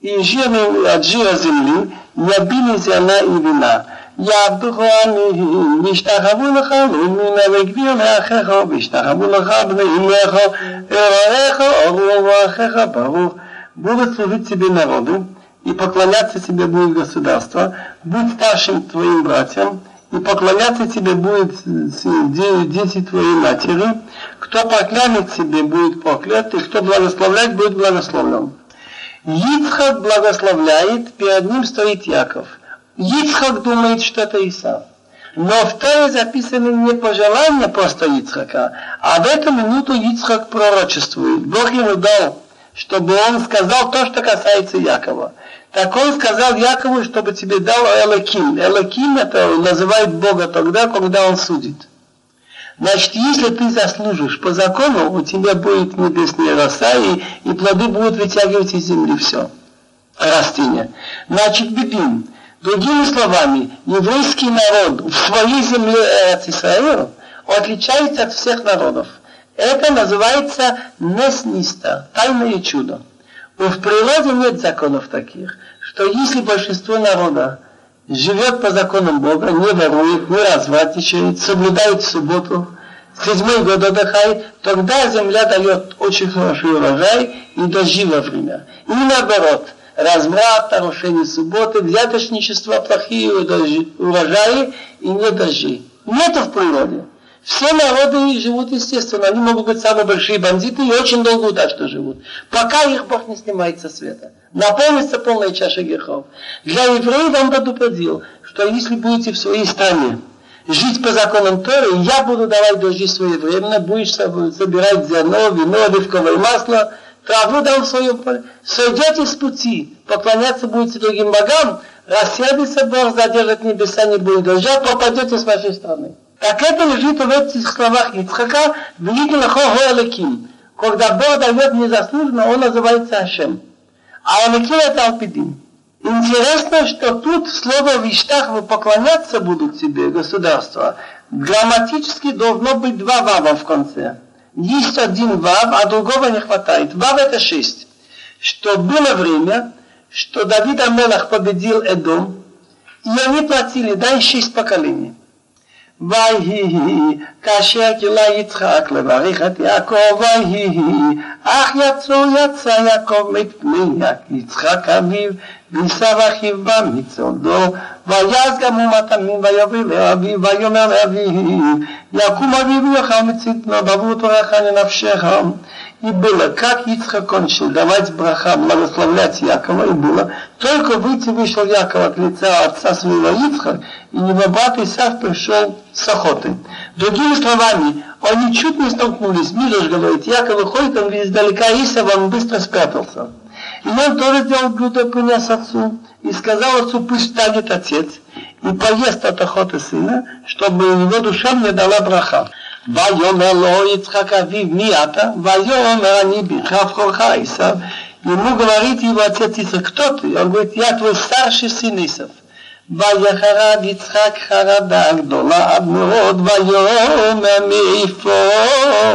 и жирным от жира земли, ябили зерна и вина. יעבדוך עניים, וישתחוו לך לאומינה וגביר מאחיך, וישתחוו לך בני אמך, ארעך, ארור ואחיך ברוך. Будут служить тебе народу, и поклоняться тебе будет государство, быть старшим твоим братьям, и поклоняться тебе будет дети твоей матери, кто поклянет тебе будет проклят, и кто благословлять будет благословлен. Ицхак благословляет, перед ним стоит Яков. Ицхак думает, что это Исав. Но в Торе записаны не пожелания просто Ицхака, а в эту минуту Ицхак пророчествует. Бог ему дал, чтобы он сказал то, что касается Якова. Так он сказал Якову, чтобы тебе дал Элаким. Элаким это называет Бога тогда, когда он судит. Значит, если ты заслужишь по закону, у тебя будет небесная роса, и, и плоды будут вытягивать из земли все. Растения. Значит, бедим. Другими словами, еврейский народ в своей земле Израиль отличается от всех народов. Это называется несниста, тайное чудо. В природе нет законов таких, что если большинство народа живет по законам Бога, не ворует, не развратничает, соблюдает субботу, седьмой год отдыхает, тогда земля дает очень хороший урожай и дожди во время. И наоборот, разврат, нарушение субботы, взяточничество, плохие урожаи и не дожди. Нет в природе. Все народы живут естественно, они могут быть самые большие бандиты и очень долго удачно живут, пока их Бог не снимает со света. Наполнится полная чаша грехов. Для евреев он предупредил, что если будете в своей стране жить по законам Торы, я буду давать дожди своевременно, будешь собирать зерно, вино, оливковое масло, траву дам в своем поле. Сойдете с пути, поклоняться будете другим богам, рассердится Бог, задержит небеса, не будет дождя, попадете с вашей страны. Так это лежит в этих словах Ицхака, «Великий лахо Алаким». Когда Бог дает незаслуженно, он называется Ашем. А Алаким это Алпидим. Интересно, что тут слово «виштах» вы поклоняться будут себе, государство. Грамматически должно быть два вава в конце. Есть один вав, а другого не хватает. Вав это шесть. Что было время, что Давид Амелах победил Эдом, и они платили, дай шесть поколений. ויהי כאשר גילה יצחק לברך את יעקב ויהי אך יצאו יצא יעקב מפני יצחק אביו ועשיו אחיו בא מצודו ויעש גם הוא מטעמים ויביא לאביו ויאמר לאביו יקום אביו ויאכל מצדנו בעבור תורך לנפשך И было, как Ицхак кончил давать браха, благословлять Якова, и было, только выйти вышел Яков от лица отца своего Ицхак, и его брат Исав пришел с охоты. Другими словами, они чуть не столкнулись. Милош говорит, Яков выходит, он видит издалека Исава, он быстро спрятался. И он тоже сделал блюдо, принес отцу, и сказал отцу, пусть станет отец, и поест от охоты сына, чтобы его душа мне дала браха. ויאמר לו יצחק אביו מי אתה? ויאמר אני בכבך עשיו. Ему говорит его отец Исаак, кто ты? Он говорит, я твой старший сын Исав. ויחרד יצחק חרדה גדולה עד מאוד, ויאמר מאיפה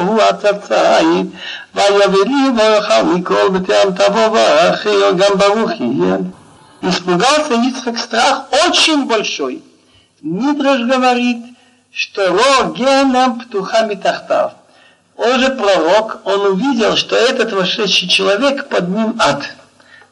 הוא הצצאית, ויביא לי ויאכל מכל בטעם תבוא ואחי, גם ברוך יהיה. Испугался Ицхак страх очень большой. Мидраш говорит, что Рогеном птухами тахтав. Он же пророк, он увидел, что этот вошедший человек под ним ад.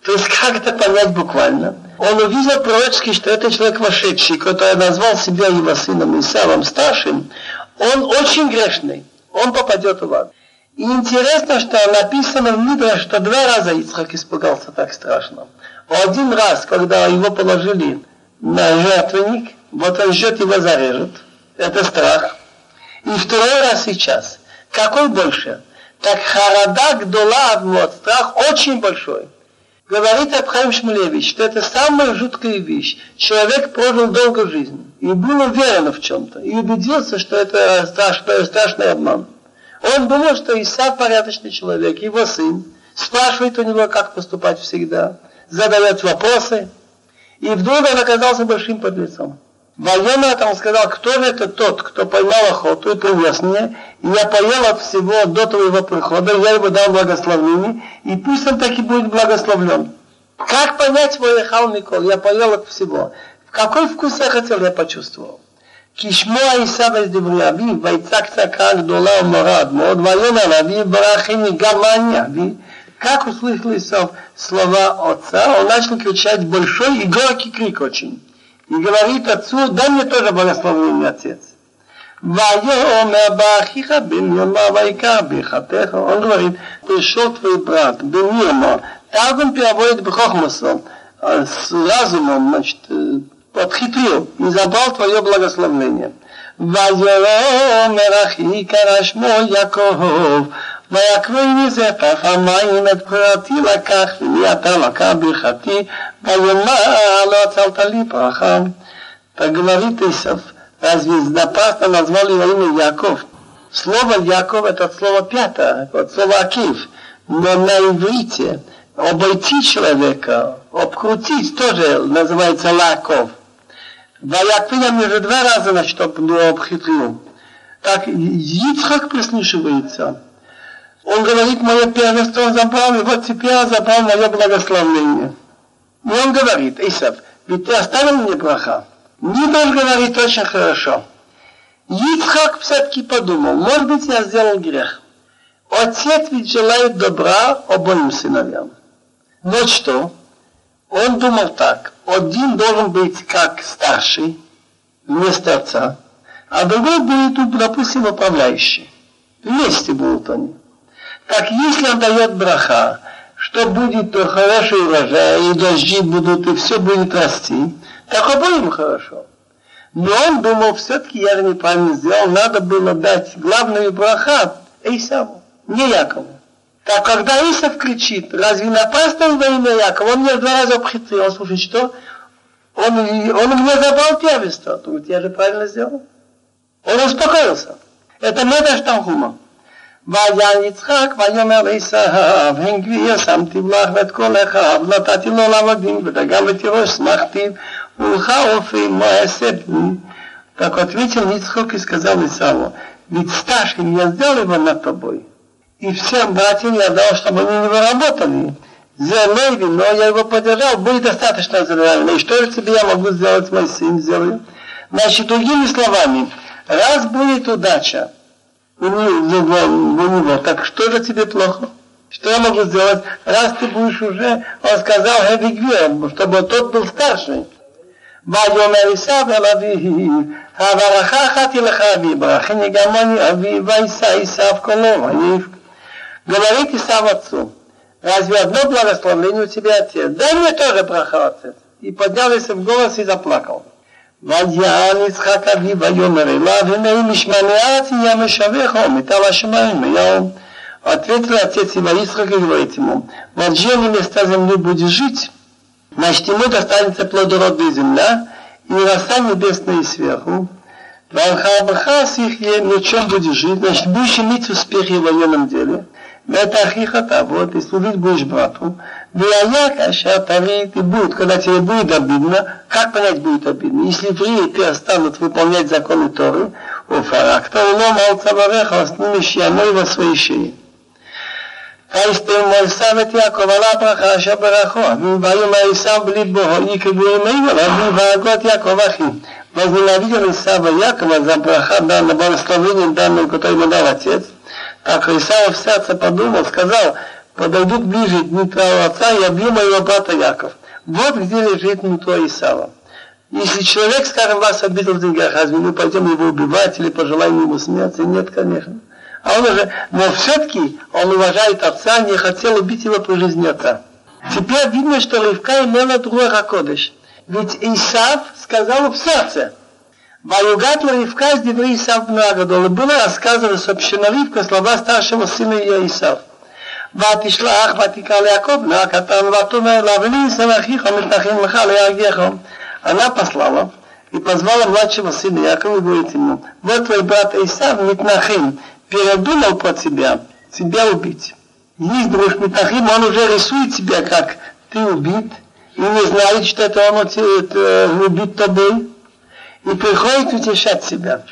То есть как это понять буквально? Он увидел пророчески, что это человек вошедший, который назвал себя его сыном Исавом старшим, он очень грешный, он попадет в ад. И интересно, что написано в Мидре, что два раза Ицхак испугался так страшно. Один раз, когда его положили на жертвенник, вот он ждет его зарежет – это страх. И второй раз сейчас. Какой больше? Так харада гдола вот страх очень большой. Говорит Абхайм Шмулевич, что это самая жуткая вещь. Человек прожил долго жизнь и был уверен в чем-то, и убедился, что это страшный, страшный обман. Он думал, что Исав порядочный человек, его сын, спрашивает у него, как поступать всегда, задает вопросы, и вдруг он оказался большим подлецом. Военный там сказал, кто же это тот, кто поймал охоту и принес мне, и я поел от всего до твоего прихода, я ему дал благословение, и пусть он таки будет благословлен. Как понять мой Эхал Микол? Я поел от всего. Какой вкус я хотел, я почувствовал. כשמוע עשיו את דברי אביו, ויצעק צעקה גדולה ומרה מאוד, ויאמר לאביו ברכני גם מה אני אבי? Как услышал Исав слова отца, он начал кричать большой и громкий крик очень. И говорит отцу, дай мне тоже благословение, отец. ויאמר באחיך בנימה ויקר בחטאך. Он говорит, пришел твой брат Беньяма, так он переводит Бхохмасом, с разумом, значит, подхитрил и забрал твое благословение. ויאמר אחי קרא שמו יעקב ויקרוי מזפח המים את בחירתי לקח ומעתה לקח ברכתי ויאמר לא הצלת לי ברכה. Так говорит Исав, разве напрасно назвали его имя Яков? Слово Яков это слово пятое, вот слово Акив, но на иврите обойти человека, обкрутить тоже называется лаков. Ваяквиям уже два раза, значит, обхитрил. Так Ицхак прислушивается. Он говорит, мое первенство забрал, вот теперь забрал мое благословение. И он говорит, Исав, ведь ты оставил мне браха. Нидаш говорит очень хорошо. Ицхак все-таки подумал, может быть, я сделал грех. Отец ведь желает добра обоим сыновьям. Вот что, он думал так, один должен быть как старший, вместо отца, а другой будет, допустим, управляющий. Вместе будут они. Так если он дает браха, что будет хороший урожай, и дожди будут, и все будет расти, так обоим хорошо. Но он думал, все-таки я неправильно сделал, надо было дать главную браха Исаву, не Якову. Так когда Исав кричит, разве напрасно во имя Якова, он меня два раза обхитрил, он слушает, что? Он, он мне забрал первенство, то я же правильно сделал. Он успокоился. Это медаш Танхума. ויען יצחק ויאמר לעשו, הן גביר שמתי לך ואת כל אחיו, נתתי לו לעבדים ודגם ותירוש שמחתי, ולך אופי מועסת Так ответил Ицхок и сказал Исаву, ведь старшим я сделал его над тобой, и всем братьям я дал, чтобы они не работали. Зелеви, но я его поддержал, будет достаточно зелеви. И что же тебе я могу сделать, мой сын сделаю? Значит, другими словами, раз будет удача, у него, у него, так что же тебе плохо? Что я могу сделать? Раз ты будешь уже, он сказал, чтобы тот был старший. ויאמר עשיו אל אביו, הברכה אחתי לך אבי, ברכני גם אני אבי, וישא עשיו קולו, ויף. Говорит Исав отцу, разве одно благословение у тебя, отец? Дай мне тоже браха, отец. И поднялся в голос и заплакал. ויען יצחק אבי ויאמר אליו, הנה אם ישמענעת יהיה משבך ומטל השמיים היום. Ответил отец его Исхак и говорит ему, вот жили места земли будешь жить, значит ему достанется плодородная земля и роса небесная сверху. Валхабахас их ничем будешь жить, значит будешь иметь успехи в военном деле. Это ахихата, вот, и служить будешь брату. Вияя каша тарит и будет, когда тебе будет обидно, как понять будет обидно? Если евреи перестанут выполнять законы Торы, у фаракта улом алцавареха, снимешь ямой во своей шее. ויסתר מויסב את יעקב על הברכה אשר ברכו, ויאמר עשיו בליבו, יקבו ימינו, ואביו והגות יעקב אחי. Возненавидел Исава Якова за браха данного благословения данного, который ему дал отец. Так Исава в сердце подумал, сказал, подойдут ближе к нутру отца и обью моего брата Яков. Вот где лежит нутро Исава. Если человек, скажем, вас обидел в деньгах, разве мы пойдем его убивать или пожелаем ему смерти? Нет, конечно. А он уже, но все-таки он уважает отца, не хотел убить его при жизни отца. Теперь видно, что Ривка имела другой Ракодыш. Ведь Исав сказал в сердце, Ваюгат Ривка с Деври Исав Нагадол. Было рассказано, сообщено Ривка слова старшего сына ее Исав. ותשלח ותקרא ליעקב בנה הקטן ותאמר אליו אני שמחיך מתנחים לך להרגיחו. Она послала и позвала младшего сына Якова и говорит ему, вот твой брат Исав Митнахим передумал под себя, тебя убить. Есть друг Митнахим, он уже рисует себя, как ты убит, и не знает, что это он это, убит тобой, и приходит утешать себя.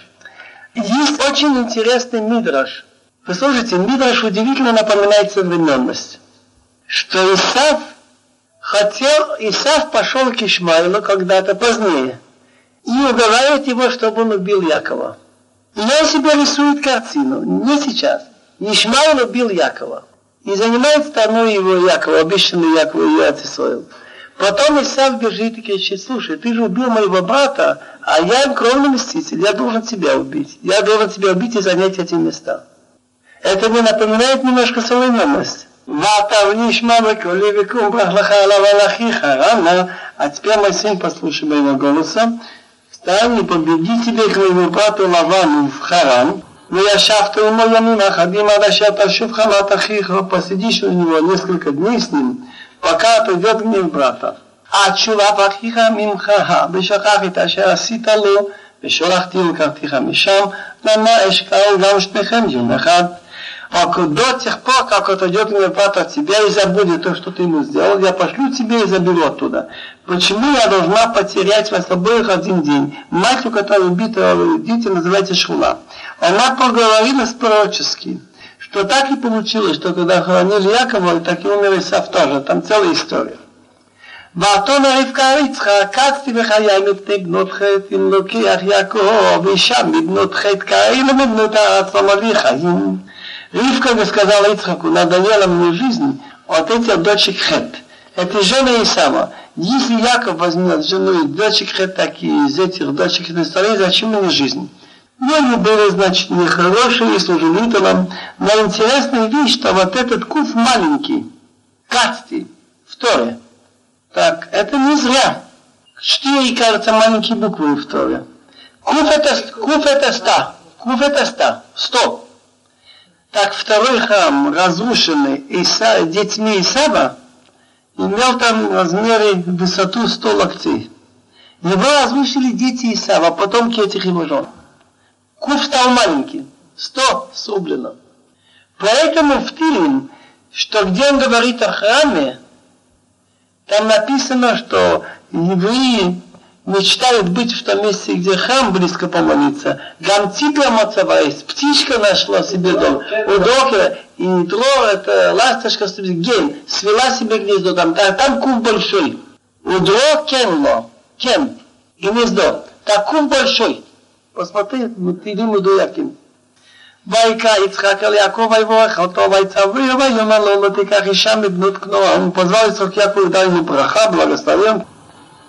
Есть очень интересный мидраш, – вы слушайте, Мидраш удивительно напоминает современность. Что Исав хотел, Исав пошел к Ишмаилу когда-то позднее и уговаривает его, чтобы он убил Якова. И он себе рисует картину, не сейчас. Ишмаил убил Якова. и занимает сторону его Якова, обещанный Якова и Исраил. Потом Исав бежит и кричит, слушай, ты же убил моего брата, а я кровный мститель, я должен тебя убить. Я должен тебя убить и занять эти места. Это мне напоминает немножко современность. Ватавниш мама коли векум брахлаха алавалахиха рано. А теперь мой сын, послушай моего голоса. Встань и победи тебе к моему брату Лавану в Харан. וישבת עמו ימים אחדים עד אשר תשוב חמת אחיך, посидишь у него несколько дней с ним, пока придет гнев брата. עד תשובת אחיך ממך, ושכח את אשר עשית לו, ושולחתי ולקחתיך משם, למה אשכחו גם שניכם יום אחד. до тех пор, как отойдет мне брат от тебя и забудет то, что ты ему сделал, я пошлю тебе и заберу оттуда. Почему я должна потерять вас обоих один день? Мать, у которой убита дети, называется Шула. Она поговорила с пророчески, что так и получилось, что когда хоронили Якова, так и умер Исав тоже. Там целая история. ותאמר רבקה יצחק, קצתי בחיי מפני בנות חטא, אם לוקח יעקב, אישה מבנות חטא כאלה מבנות הארץ, ומביא חיים. Ривка бы сказала Ицхаку, надоела мне жизнь от этих дочек Хет. Это жена Исава. Если Яков возьмет жену и дочек Хет, так и из этих дочек Хет зачем мне жизнь? Но они были, значит, нехорошие и служили идолам. Но интересная вещь, что вот этот куф маленький, кацти, второе. Так, это не зря. Четыре, кажется, маленькие буквы в Торе. Куф это, куф это ста. Куф это ста. Сто. Так второй храм, разрушенный Иса, детьми Исава, имел там размеры высоту 100 локтей. Его разрушили дети Исава, потомки этих его жен. Куф стал маленький, 100 срублено. Поэтому в Тилим, что где он говорит о храме, там написано, что евреи мечтают быть в том месте, где храм близко помолиться. Гамципия Мацавайс, птичка нашла себе дом. Удохра и Нитро, это ласточка, гель, свела себе гнездо там. Там, там кув большой. Удро кенло, кен, гнездо. Так кув большой. Посмотри, תהילים מדויקים. ויקרא יצחק אל יעקב ויבורך אותו ויצווה ויאמר לו לא תיקח אישה מבנות כנועה. Он позвал Исаак Якову дал ему браха, благословен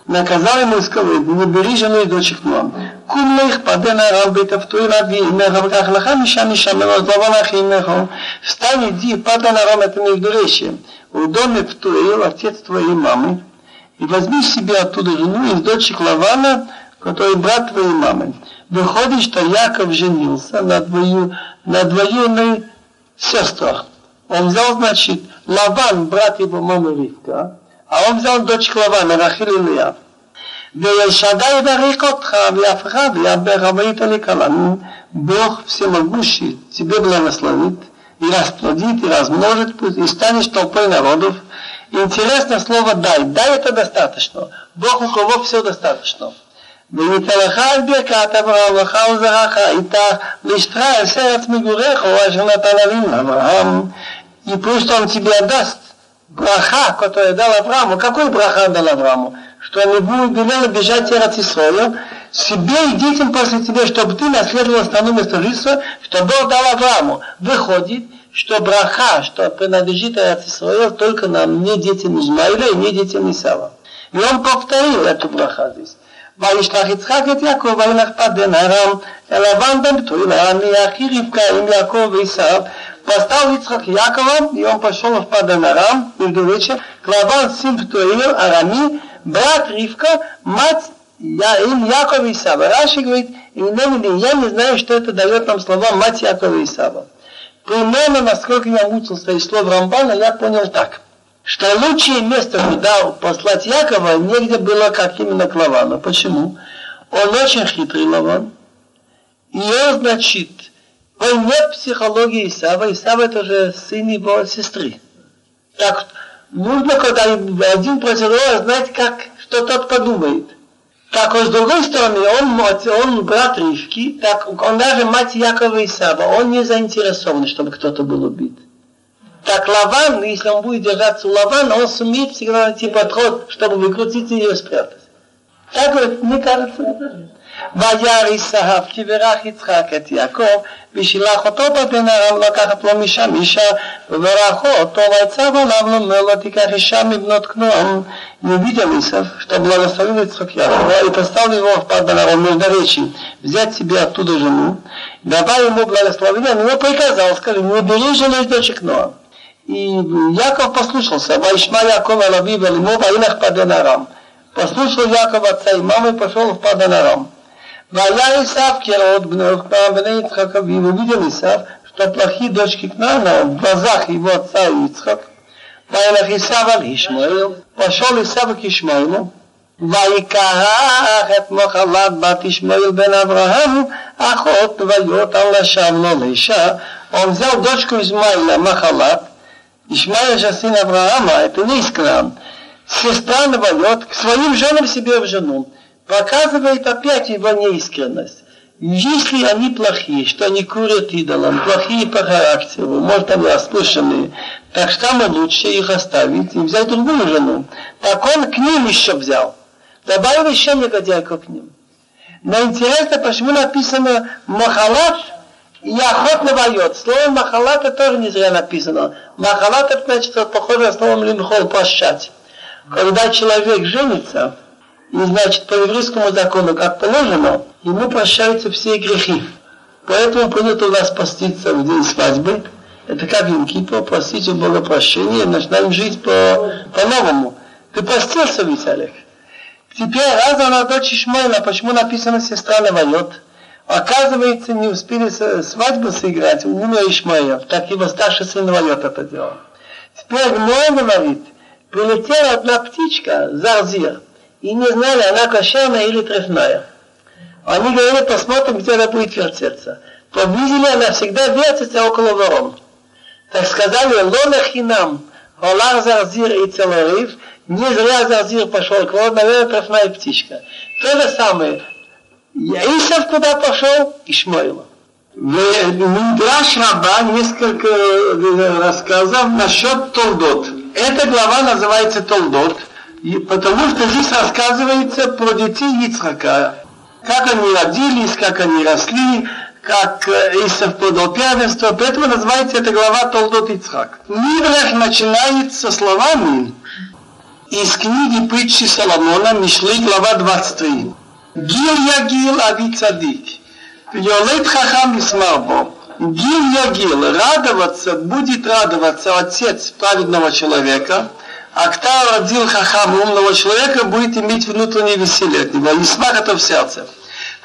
наказал ему и сказал, не бери жену и дочек Нуам. Кум лех падена рав бета втуила ви имеха вках лаха миша миша мелос главанах имеха. Встань, иди, падена рав, это междуречие. В доме втуил отец твоей мамы. И возьми себе оттуда жену из дочек Лавана, который брат твоей мамы. Выходит, что Яков женился на, двою, на двоюной сестрах. Он взял, значит, Лаван, брат его мамы Ривка, а он взял дочь Лавана, Рахиль и Лия. וישגע יברך אותך ויהפך ויאבך ויית לקלן. Бог всемогущий тебе благословит и расплодит, и размножит, и станешь толпой народов. Интересно слово «дай». «Дай» это достаточно. Бог у кого все достаточно. וניתן לך את ברכת אברהם לך וזרעך איתה להשתרע אל ארץ מגוריך אשר נתן אבינו אברהם. И пусть он тебе даст браха, который дал Аврааму, какой браха дал Аврааму? Что он ему велел бежать Эрат Исроил, себе и детям после тебя, чтобы ты наследовал страну место жительства, что Бог дал Аврааму. Выходит, что браха, что принадлежит Эрат Исроил только нам, не детям Измаиля и не детям Исава. И он повторил эту браха здесь. וישלח יצחק את יעקב וילך פדן ארם אל לבן בן בתואל ארם לאחי רבקה עם יעקב ועשיו Восстал Ицхак Яковом, и он пошел в Паданарам, междуречие, к Лаван, сын Птуил, Арами, брат Ривка, мать я, им Якова и Исава. Раши говорит, и я не знаю, что это дает нам слова мать Якова и Исава. Примерно, насколько я мучился из слов Рамбана, я понял так, что лучшее место, куда послать Якова, негде было, как именно к Лавану. Почему? Он очень хитрый Лаван, и он, значит, нет психологии Исава. Исава это же сын его сестры. Так, нужно, когда один другого, знать, как, что тот подумает. Так, вот с другой стороны, он, он брат Ривки, так он даже мать Якова Исава, он не заинтересован, чтобы кто-то был убит. Так Лаван, если он будет держаться у Лавана, он сумеет всегда найти подход, чтобы выкрутиться и ее спрятать. Так вот, мне кажется, וירא עשיו כי ברך יצחק את יעקב ושילח אותו בבן ארם לקחת לו משם אישה וברכו אותו ויצב עליו ואומר לו תיקח אישה מבנות כנוען не увидел Исав, что благословил Ицхак Якова и поставил его в Паданаром междуречии, взять себе оттуда жену, давая ему благословение, он ему приказал, сказал, не убери жену из дочек Ноа. И Яков послушался, Вайшма Якова Лави Велимо Ваилах Паданарам. Послушал Яков отца и мамы и пошел в Паданарам. Вая Исав Керот Бнех Бней Ицхака, и увидел Исав, что плохие дочки Кнана в глазах его отца Ицхак, וילך עשיו על ישמעאל, פשול עשיו כישמעאל, ויקח את מחלת בת ישמעאל בן אברהם, אחות ויות על לשב לו לאישה, он взял дочку Измаиля Махалат, Ишмаиля же сын Авраама, это не из Крам, сестра навает к своим женам себе в жену, показывает опять его неискренность. Если они плохие, что они курят идолам, плохие по характеру, может они ослушанные, так что самое лучше их оставить и взять другую жену. Так он к ним еще взял. Добавил еще негодяйку к ним. Но интересно, почему написано Махалат и охотно воет. Слово Махалат тоже не зря написано. Махалат это значит, похоже на слово Лимхол, прощать. Когда человек женится, и значит по еврейскому закону, как положено, ему прощаются все грехи. Поэтому принято у нас поститься в день свадьбы. Это как Юм Кипр, просить у Бога прощения, начинаем жить по, по-новому. Ты постился ведь, Олег? Теперь, раз она дочь Ишмаила, почему написано сестра Навает? Оказывается, не успели свадьбу сыграть, умер Ишмаил, так его старший сын Навает это делал. Теперь Ной говорит, прилетела одна птичка, Зарзир, и не знали, она кошерная или трефная. Они говорили, посмотрим, где она будет вертеться. Поблизили, она всегда вертится около ворон. Так сказали, лона хинам, Олар Зарзир и Целарив, не зря Зарзир пошел к ворон, наверное, трефная птичка. То же самое. Исав куда пошел? Ишмаила. Мидраш Раба несколько рассказов насчет Толдот. Эта глава называется Толдот. И потому что здесь рассказывается про детей Ицхака. Как они родились, как они росли, как Исав подал первенство. Поэтому называется эта глава Толдот Ицхак. Мидрах начинается словами из книги притчи Соломона, Мишлы, глава 23. Гил ягил ави цадик. Йолет хахам исмарбо. Гил ягил. Радоваться, будет радоваться отец праведного человека – а кто родил хахам умного человека, будет иметь внутреннее веселье от него, не смак это в сердце.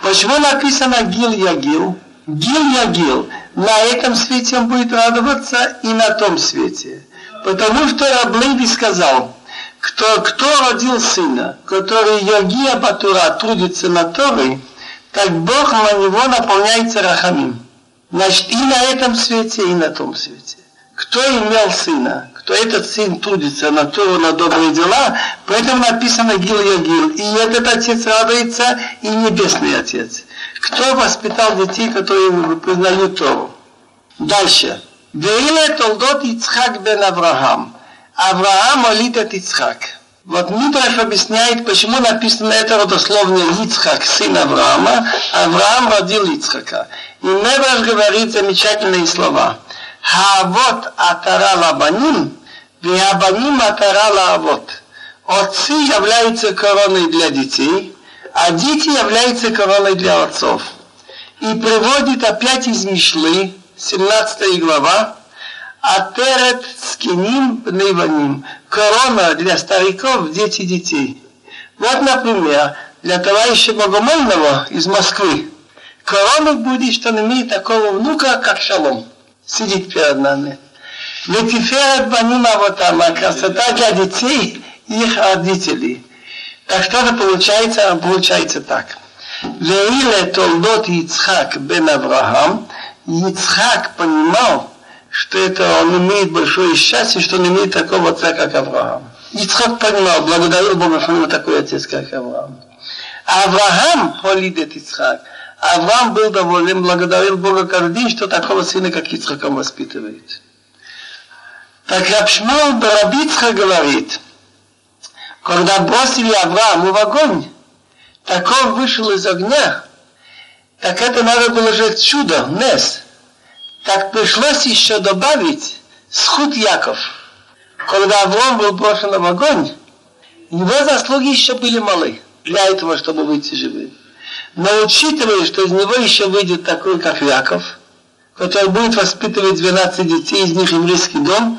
Почему написано гил ягил? Гил ягил. На этом свете он будет радоваться и на том свете. Потому что Раблейди сказал, кто, кто родил сына, который Йогия Батура трудится на Торой, так Бог на него наполняется рахамим. Значит, и на этом свете, и на том свете. Кто имел сына, кто этот сын трудится на то, на добрые дела, поэтому написано Гил Ягил. И этот отец радуется, и небесный отец. Кто воспитал детей, которые признают Тору? Дальше. Веиле толдот Ицхак бен Авраам. Авраам молит от Ицхак. Вот Мидраш объясняет, почему написано это родословно Ицхак, сын Авраама. Авраам родил Ицхака. И Мидраш говорит замечательные слова. Авот атара лабаним, виабаним атара лавот. Отцы являются короной для детей, а дети являются короной для отцов. И приводит опять из Мишлы, 17 глава, Атерет скиним пневаним. Корона для стариков, дети детей. Вот, например, для товарища Богомольного из Москвы. Корону будет, что он имеет такого внука, как Шалом сидит перед нами. Ветиферет баним авотам, а красота для детей их родителей. Так что это получается? Получается так. Веиле толдот Ицхак бен Авраам, Ицхак понимал, что это он имеет большое счастье, что он имеет такого отца, как Авраам. Ицхак понимал, благодарил Бога, что у него такой отец, как Авраам. Авраам холидет Ицхак. Авраам был доволен, благодарил Бога каждый день, что такого сына, как Ицхак, воспитывает. Так Рабшмал Барабицха говорит, когда бросили Аврааму в огонь, так он вышел из огня так это надо было же чудо, нес. Так пришлось еще добавить схуд Яков. Когда Авром был брошен в огонь, его заслуги еще были малы для этого, чтобы выйти живым. Но учитывая, что из него еще выйдет такой, как Яков, который будет воспитывать 12 детей, из них еврейский дом,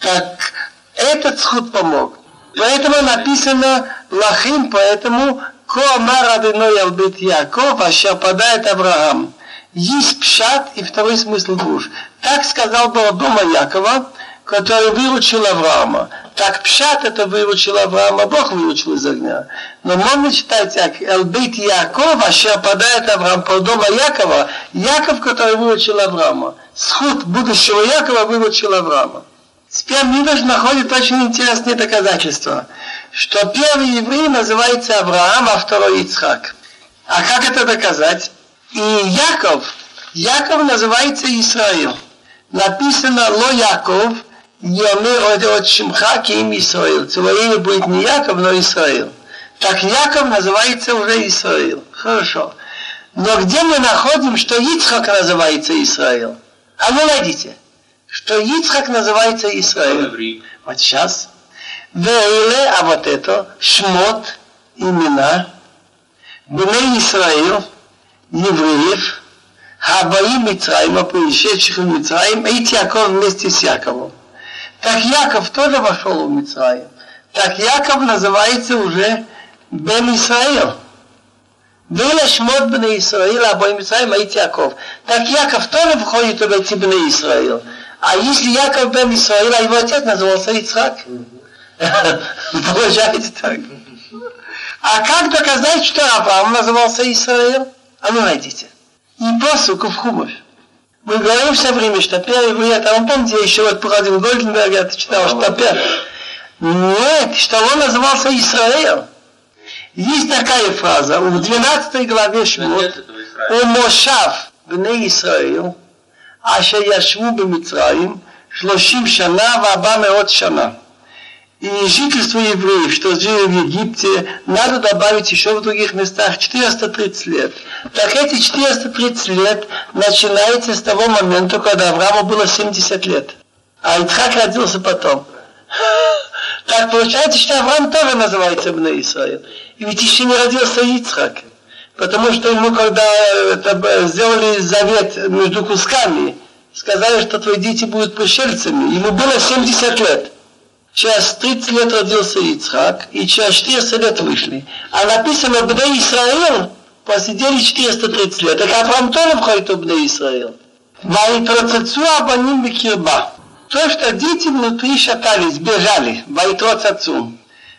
так этот сход помог. Поэтому написано Лахим, поэтому Коамар Адыной Албит Яков, а падает Авраам. Есть пшат и второй смысл душ. Так сказал был дома Якова, который выручил Авраама. Так Пшат это выручил Авраама, Бог выручил из огня. Но можно читать так, Элбит Яков, а опадает Авраам по дома Якова, Яков, который выручил Авраама. Сход будущего Якова выручил Авраама. Теперь Мидраш находит очень интересные доказательства, что первый еврей называется Авраам, а второй Ицхак. А как это доказать? И Яков, Яков называется Израиль. Написано Ло Яков, Йомер от Шимха Ким Исраил. Твое имя будет не Яков, но Исраил. Так Яков называется уже Исраил. Хорошо. Но где мы находим, что Ицхак называется Исраил? А вы найдите, что Ицхак называется Исраил. Вот сейчас. Вейле, а вот это, Шмот, имена, Бней Исраил, евреев, Хабаим Мицраима, пришедших в Мицраим, эти Яков вместе с Яковом. Так Яков тоже вошел в Мицраим. Так Яков называется уже Бен Исраил. Было шмот бен Исраил, а бой Мицраим, а Яков. Так Яков тоже входит в эти бен Исраил. А если Яков бен Исраил, а его отец назывался Ицхак? Получается так. А как доказать, что Авраам назывался Исраил? А ну найдите. И посук в Хумов. Мы говорим все время, что первый еврей, а вы помните, я еще вот проходил Гольденберг, я читал, что первый. Нет, что он назывался Израиль. Есть такая фраза в 12 главе Шмот, у Мошав בני ישראל, אשר ישבו במצרים שלושים שנה וארבע מאות שנה и жительство евреев, что жили в Египте, надо добавить еще в других местах 430 лет. Так эти 430 лет начинается с того момента, когда Аврааму было 70 лет. А Ицхак родился потом. Так получается, что Авраам тоже называется Бне Исраил. И ведь еще не родился Ицхак. Потому что ему, когда это, сделали завет между кусками, сказали, что твои дети будут пришельцами, ему было 70 лет через 30 лет родился Ицхак, и через 400 лет вышли. А написано, Бне Исраил посидели 430 лет. Так Авраам тоже входит в Бне Исраил. Ваитрацацу абаним бекирба. То, что дети внутри шатались, бежали. Ваитрацацу.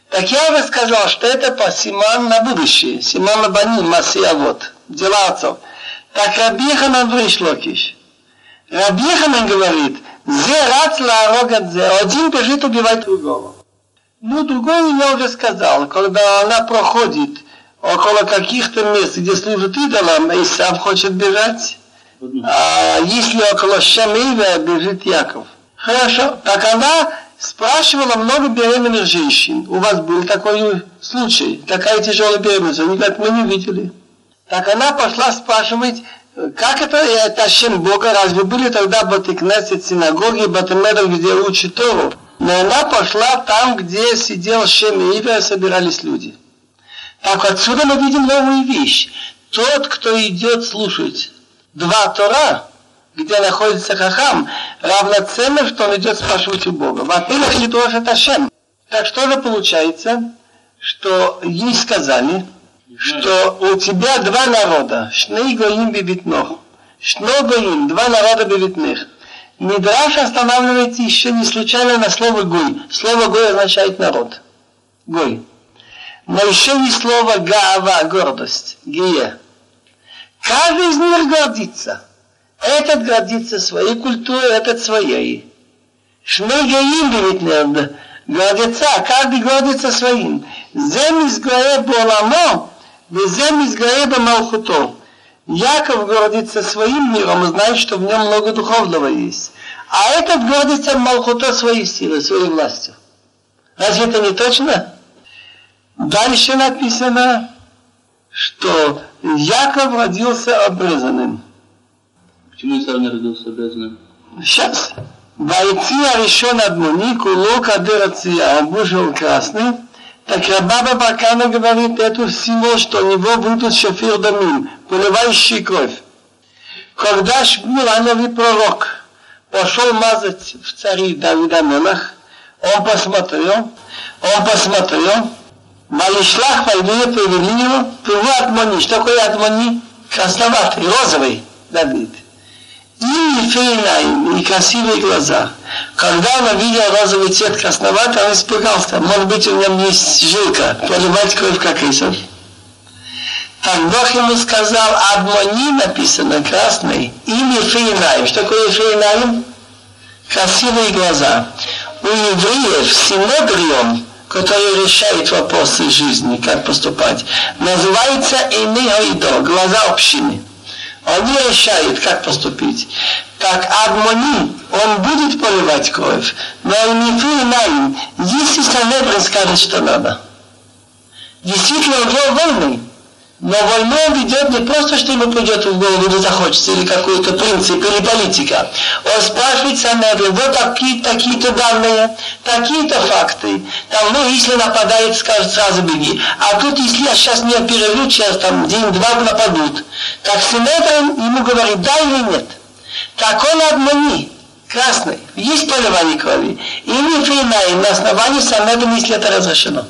Так я уже сказал, что это по Симан на будущее. Симан Абаним, Масия вот. Дела отцов. Так Рабиханан Вришлокиш. Рабиханан говорит, Один бежит убивать другого. Ну, другой я уже сказал, когда она проходит около каких-то мест, где служат идолам, Исав хочет бежать, а если около Шамиля бежит Яков. Хорошо. Так она спрашивала много беременных женщин. У вас был такой случай, такая тяжелая беременность? Они говорят, мы не видели. Так она пошла спрашивать как это, это Шем Бога? Разве были тогда Батикнесет, синагоги, Батемедов, где учат Тору? Но она пошла там, где сидел Шем и Ивер, собирались люди. Так отсюда мы видим новую вещь. Тот, кто идет слушать два Тора, где находится Хахам, равноценно, что он идет спрашивать у Бога. Во-первых, не тоже это Шем. Так что же получается, что ей сказали, что у тебя два народа, шней гоим бибитнох, шно гоим, два народа бибитных. Мидраш останавливается еще не случайно на слово гой. Слово гой означает народ. Гой. Но еще не слово гава, гордость, гия. Каждый из них гордится. Этот гордится своей культурой, этот своей. Шмей гаим бивитнер, гордится, а каждый гордится своим. Зем изгоре боламо, Везем из Гаеба Малхуто. Яков гордится своим миром и знает, что в нем много духовного есть. А этот гордится Малхуто своей силой, своей властью. Разве это не точно? Дальше написано, что Яков родился обрезанным. Почему Исав не родился обрезанным? Сейчас. Войти решен одмуни, кулок адерация, он вышел красный. Так Рабаба Бакана говорит, это символ, что у него будут шефир дамим, поливающий кровь. Когда Шмур новый пророк пошел мазать в цари Давида Мелах, он посмотрел, он посмотрел, Малишлах Вальдуя повели его, пиву Атмони. Что такое Атмони? Красноватый, розовый Давид. И фейнаим, и красивые глаза. Когда он увидел розовый цвет красноватый, он испугался. Может быть, у него есть жилка, проливать кровь, как Исов. Так Бог ему сказал, Адмони написано красный, или фейнаим. Что такое фейнаим? Красивые глаза. У евреев синодриум, который решает вопросы жизни, как поступать, называется Инихоидо, глаза общины. Они решают, как поступить. Так Адмони, он будет поливать кровь, но не Фейнаим, если Санедрин скажет, что надо. Действительно, он был вольный. Но он ведет не просто, что ему придет в голову или захочется, или какой-то принцип, или политика. Он спрашивает Санедрин, вот такие, такие-то данные, такие-то факты. Там, ну, если нападает, скажет, сразу беги. А тут, если я сейчас не перерву, сейчас там день-два нападут. Так Санедрин ему говорит, да или нет. Так он обмани, красный, есть поливание крови. Или фейнаем на основании Санедрина, если это разрешено.